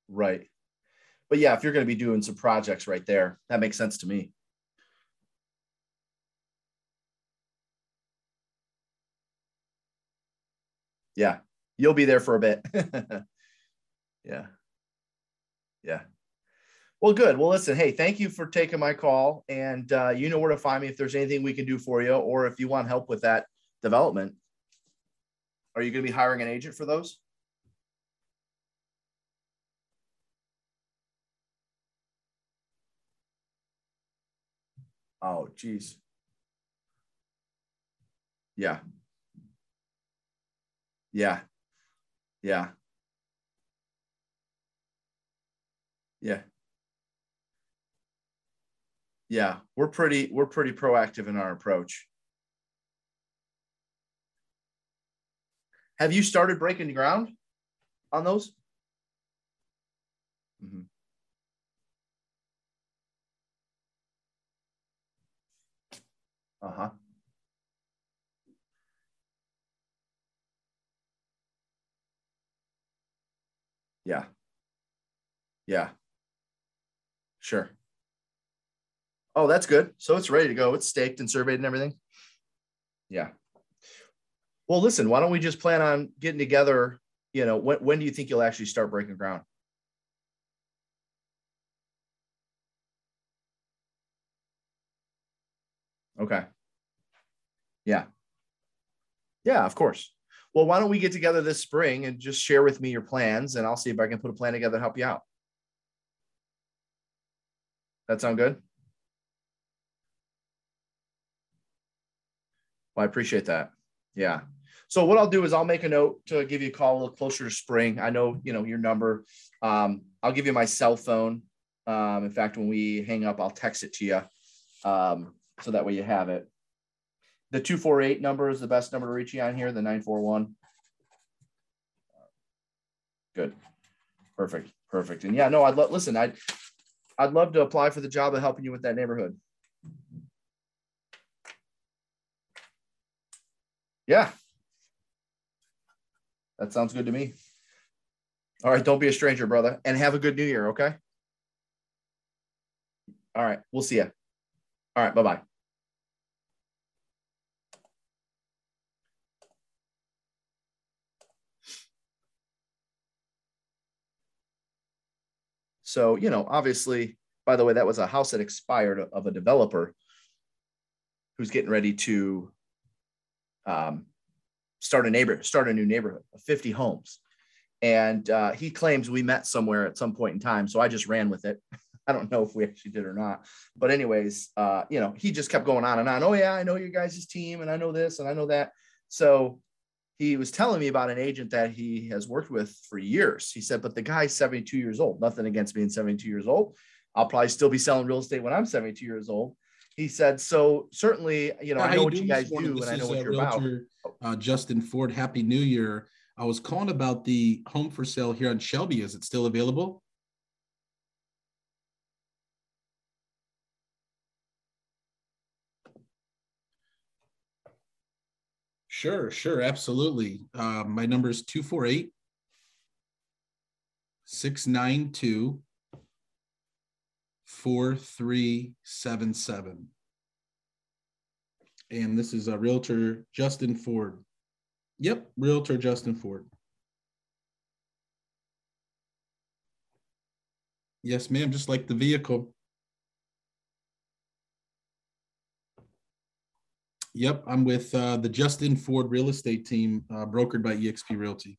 Right but yeah, if you're going to be doing some projects right there, that makes sense to me. Yeah, you'll be there for a bit. yeah. Yeah. Well, good. Well, listen, hey, thank you for taking my call. And uh, you know where to find me if there's anything we can do for you, or if you want help with that development. Are you going to be hiring an agent for those? Oh, geez. Yeah. Yeah. Yeah. Yeah. Yeah. We're pretty, we're pretty proactive in our approach. Have you started breaking ground on those? Mm-hmm. Uh-huh. Yeah. Yeah. Sure. Oh, that's good. So it's ready to go. It's staked and surveyed and everything. Yeah. Well, listen, why don't we just plan on getting together? You know, when, when do you think you'll actually start breaking ground? Okay. Yeah. Yeah, of course. Well, why don't we get together this spring and just share with me your plans and I'll see if I can put a plan together to help you out. That sound good? Well, I appreciate that. Yeah. So what I'll do is I'll make a note to give you a call a little closer to spring. I know, you know, your number. Um, I'll give you my cell phone. Um, in fact, when we hang up, I'll text it to you. Um, so that way you have it. The 248 number is the best number to reach you on here, the 941. Good. Perfect. Perfect. And yeah, no, I'd listen, I'd I'd love to apply for the job of helping you with that neighborhood. Yeah. That sounds good to me. All right, don't be a stranger, brother, and have a good new year, okay? All right, we'll see you. All right, bye-bye. So, you know, obviously, by the way, that was a house that expired of a developer who's getting ready to um, start a neighbor, start a new neighborhood of 50 homes. And uh, he claims we met somewhere at some point in time. So I just ran with it. I don't know if we actually did or not. But anyways, uh, you know, he just kept going on and on. Oh yeah, I know you guys' team and I know this and I know that. So he was telling me about an agent that he has worked with for years. He said, but the guy's 72 years old. Nothing against being 72 years old. I'll probably still be selling real estate when I'm 72 years old. He said, so certainly, you know, How I know what you guys do and I know what you're realtor, about. Uh, Justin Ford, Happy New Year. I was calling about the home for sale here on Shelby. Is it still available? Sure, sure, absolutely. Uh, my number is 248 692 4377. And this is a realtor, Justin Ford. Yep, realtor Justin Ford. Yes, ma'am, just like the vehicle. Yep, I'm with uh, the Justin Ford real estate team, uh, brokered by eXp Realty.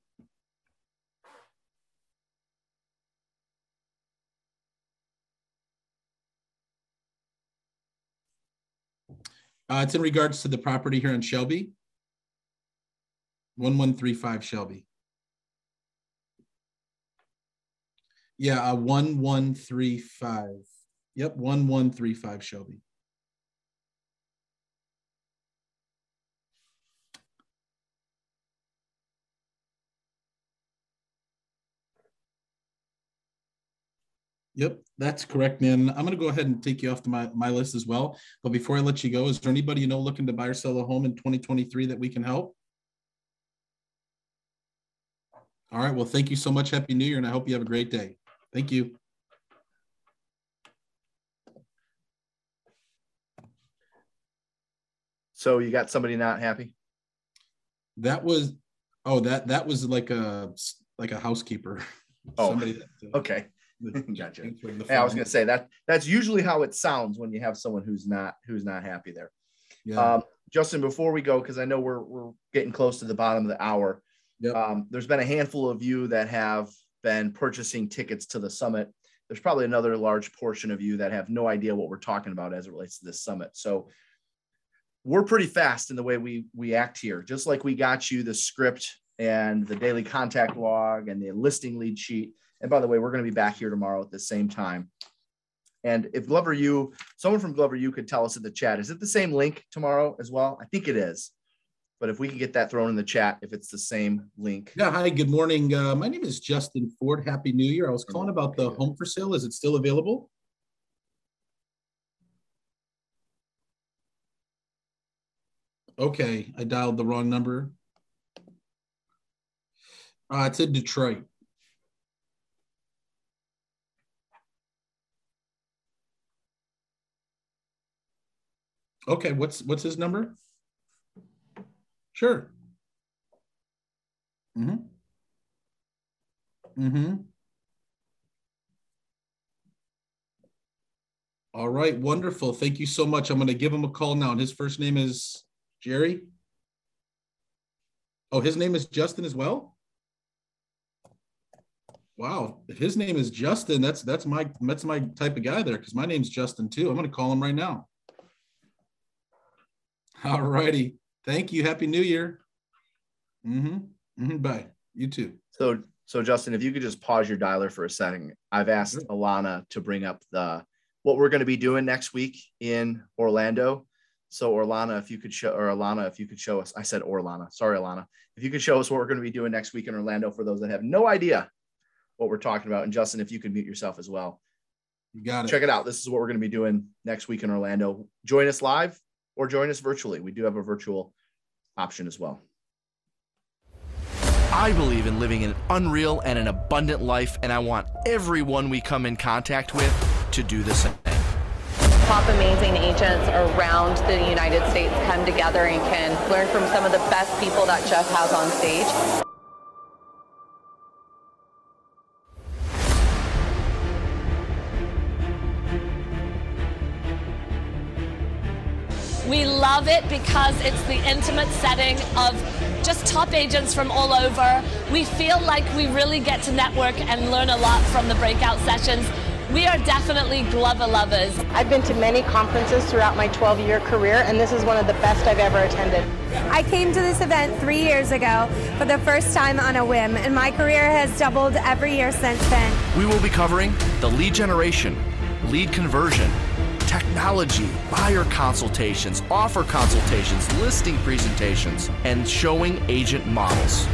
Uh, it's in regards to the property here in Shelby. 1135 Shelby. Yeah, uh, 1135. Yep, 1135 Shelby. Yep, that's correct, man. I'm going to go ahead and take you off to my, my list as well. But before I let you go, is there anybody you know looking to buy or sell a home in 2023 that we can help? All right. Well, thank you so much. Happy New Year, and I hope you have a great day. Thank you. So you got somebody not happy? That was oh that that was like a like a housekeeper. Oh, somebody that, uh, okay gotcha. Hey, I was gonna say that that's usually how it sounds when you have someone who's not who's not happy there. Yeah. Um, Justin, before we go, because I know we're we're getting close to the bottom of the hour. Yep. Um, there's been a handful of you that have been purchasing tickets to the summit. There's probably another large portion of you that have no idea what we're talking about as it relates to this summit. So we're pretty fast in the way we we act here. Just like we got you the script and the daily contact log and the listing lead sheet and by the way, we're going to be back here tomorrow at the same time. And if Glover U, someone from Glover U could tell us in the chat, is it the same link tomorrow as well? I think it is. But if we can get that thrown in the chat, if it's the same link. Yeah. Hi. Good morning. Uh, my name is Justin Ford. Happy New Year. I was calling about the home for sale. Is it still available? Okay. I dialed the wrong number. Uh, it's in Detroit. Okay, what's what's his number? Sure. Mm-hmm. Mm-hmm. All right, wonderful. Thank you so much. I'm going to give him a call now. And his first name is Jerry. Oh, his name is Justin as well. Wow, if his name is Justin, that's that's my that's my type of guy there because my name's Justin too. I'm going to call him right now. All righty. Thank you. Happy New Year. Mm-hmm. mm-hmm. Bye. You too. So so Justin, if you could just pause your dialer for a second. I've asked sure. Alana to bring up the what we're going to be doing next week in Orlando. So Orlana, if you could show, or Alana, if you could show us, I said Orlana, sorry, Alana, if you could show us what we're going to be doing next week in Orlando for those that have no idea what we're talking about. And Justin, if you could mute yourself as well. You got it. Check it out. This is what we're going to be doing next week in Orlando. Join us live or join us virtually. We do have a virtual option as well. I believe in living an unreal and an abundant life, and I want everyone we come in contact with to do the same. Top amazing agents around the United States come together and can learn from some of the best people that Jeff has on stage. We love it because it's the intimate setting of just top agents from all over. We feel like we really get to network and learn a lot from the breakout sessions. We are definitely Glover lovers. I've been to many conferences throughout my 12 year career, and this is one of the best I've ever attended. I came to this event three years ago for the first time on a whim, and my career has doubled every year since then. We will be covering the lead generation, lead conversion, technology, buyer consultations, offer consultations, listing presentations, and showing agent models.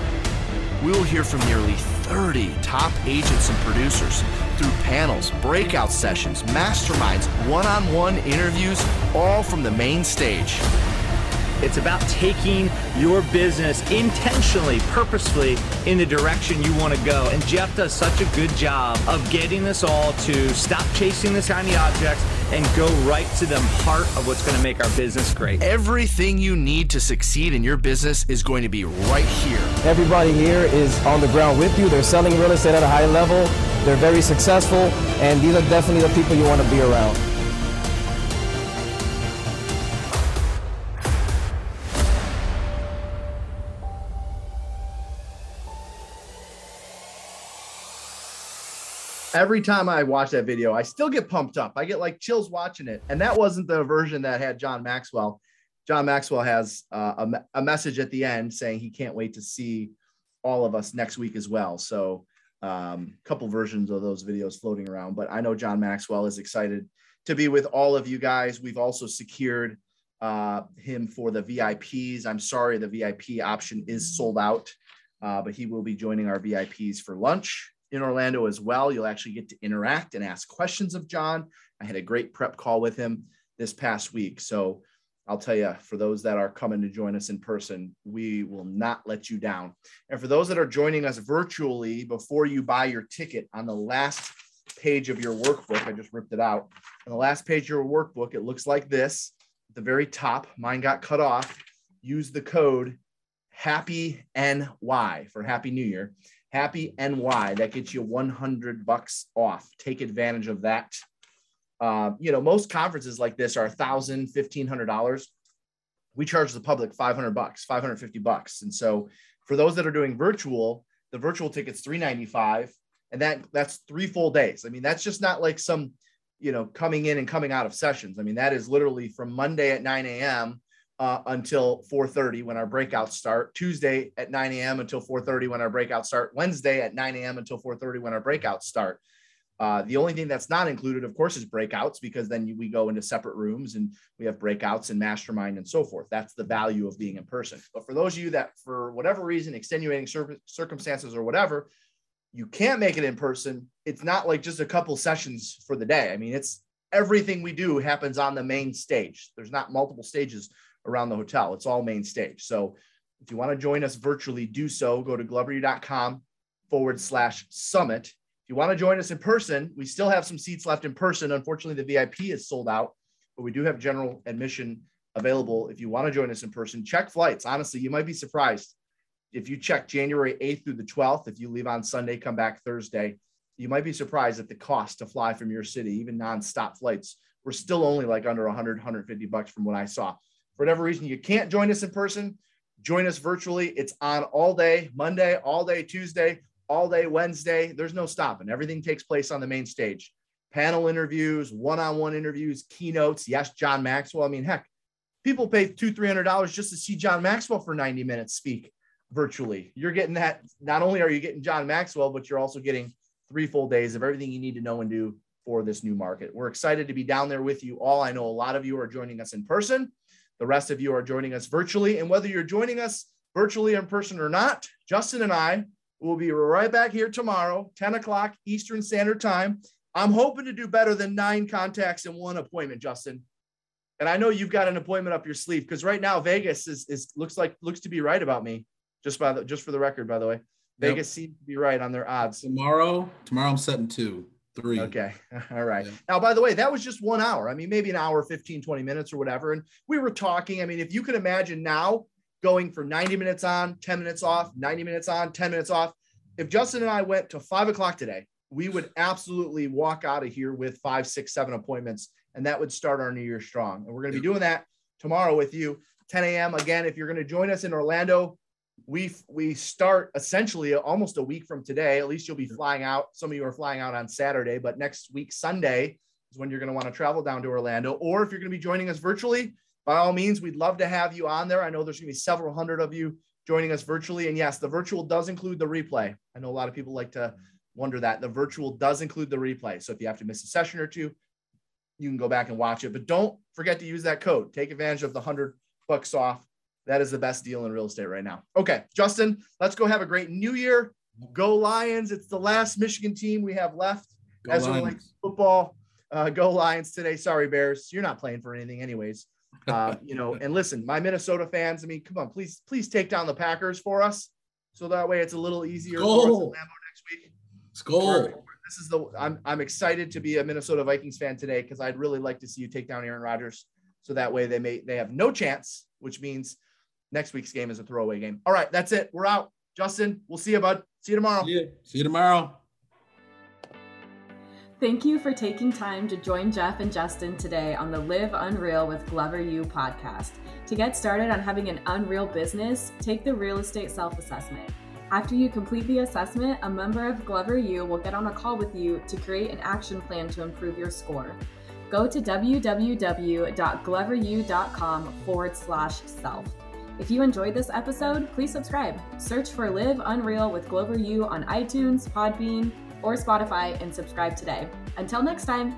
We will hear from nearly 30 top agents and producers through panels, breakout sessions, masterminds, one on one interviews, all from the main stage. It's about taking your business intentionally, purposefully in the direction you want to go. And Jeff does such a good job of getting us all to stop chasing the shiny objects and go right to the heart of what's going to make our business great. Everything you need to succeed in your business is going to be right here. Everybody here is on the ground with you. They're selling real estate at a high level. They're very successful, and these are definitely the people you want to be around. Every time I watch that video, I still get pumped up. I get like chills watching it. And that wasn't the version that had John Maxwell. John Maxwell has uh, a, a, message at the end saying he can't wait to see all of us next week as well. So, a um, couple versions of those videos floating around, but I know John Maxwell is excited to be with all of you guys. We've also secured uh, him for the VIPs. I'm sorry, the VIP option is sold out, uh, but he will be joining our VIPs for lunch in Orlando as well. You'll actually get to interact and ask questions of John. I had a great prep call with him this past week. So I'll tell you, for those that are coming to join us in person, we will not let you down. And for those that are joining us virtually, before you buy your ticket on the last page of your workbook, I just ripped it out. On the last page of your workbook, it looks like this. At the very top, mine got cut off. Use the code Happy NY for Happy New Year. Happy NY. That gets you 100 bucks off. Take advantage of that. Uh, you know, most conferences like this are $1,000, $1,500. We charge the public 500 bucks, 550 bucks. And so for those that are doing virtual, the virtual ticket's 395 and that that's three full days. I mean, that's just not like some, you know, coming in and coming out of sessions. I mean, that is literally from Monday at 9 a.m uh, until 4.30 when our breakouts start. Tuesday at 9 a.m until 4.30 when our breakouts start. Wednesday at 9 a.m until 4.30 when our breakouts start. Uh, the only thing that's not included of course is breakouts because then we go into separate rooms and we have breakouts and mastermind and so forth. That's the value of being in person. But for those of you that for whatever reason extenuating cir- circumstances or whatever you can't make it in person. It's not like just a couple sessions for the day. I mean it's everything we do happens on the main stage. There's not multiple stages around the hotel. It's all main stage. So if you want to join us virtually, do so. Go to gloveru.com forward slash summit. If you want to join us in person, we still have some seats left in person. Unfortunately, the VIP is sold out, but we do have general admission available. If you want to join us in person, check flights. Honestly, you might be surprised. if you check January 8th through the 12th, if you leave on Sunday, come back Thursday, you might be surprised at the cost to fly from your city, even nonstop flights. We're still only like under 100, 150 bucks from what I saw. For whatever reason, you can't join us in person, join us virtually. It's on all day, Monday, all day, Tuesday, all day, Wednesday. There's no stopping. Everything takes place on the main stage. Panel interviews, one on one interviews, keynotes. Yes, John Maxwell. I mean, heck, people pay two, three hundred dollars just to see John Maxwell for 90 minutes speak virtually. You're getting that. Not only are you getting John Maxwell, but you're also getting three full days of everything you need to know and do for this new market. We're excited to be down there with you all. I know a lot of you are joining us in person. The rest of you are joining us virtually. And whether you're joining us virtually in person or not, Justin and I will be right back here tomorrow, 10 o'clock Eastern Standard Time. I'm hoping to do better than nine contacts in one appointment, Justin. And I know you've got an appointment up your sleeve because right now Vegas is, is looks like looks to be right about me. Just by the just for the record, by the way, Vegas yep. seems to be right on their odds. Tomorrow, tomorrow I'm setting two, three. Okay. All right. Yeah. Now, by the way, that was just one hour. I mean, maybe an hour, 15, 20 minutes or whatever. And we were talking. I mean, if you can imagine now going for 90 minutes on, 10 minutes off, 90 minutes on, 10 minutes off. If Justin and I went to five o'clock today, we would absolutely walk out of here with five, six, seven appointments, and that would start our new year strong. And we're going to be doing that tomorrow with you, 10 a.m. Again, if you're going to join us in Orlando, we we start essentially almost a week from today. At least you'll be mm-hmm. flying out. Some of you are flying out on Saturday, but next week Sunday is when you're going to want to travel down to Orlando. Or if you're going to be joining us virtually, by all means, we'd love to have you on there. I know there's going to be several hundred of you joining us virtually, and yes, the virtual does include the replay. I know a lot of people like to wonder that the virtual does include the replay. So if you have to miss a session or two, you can go back and watch it. But don't forget to use that code. Take advantage of the hundred bucks off that is the best deal in real estate right now. Okay, Justin, let's go have a great new year. Go Lions. It's the last Michigan team we have left go as like football. Uh, go Lions today. Sorry, Bears. You're not playing for anything, anyways. Uh, you know, and listen, my Minnesota fans, I mean, come on, please, please take down the Packers for us. So that way it's a little easier for us next week. Skol. This is the I'm I'm excited to be a Minnesota Vikings fan today because I'd really like to see you take down Aaron Rodgers. So that way they may they have no chance, which means next week's game is a throwaway game. All right, that's it. We're out. Justin, we'll see you, bud. See you tomorrow. See you, see you tomorrow. Thank you for taking time to join Jeff and Justin today on the Live Unreal with Glover U podcast. To get started on having an unreal business, take the real estate self assessment. After you complete the assessment, a member of Glover U will get on a call with you to create an action plan to improve your score. Go to www.gloveru.com forward slash self. If you enjoyed this episode, please subscribe. Search for Live Unreal with Glover U on iTunes, Podbean, or Spotify and subscribe today. Until next time.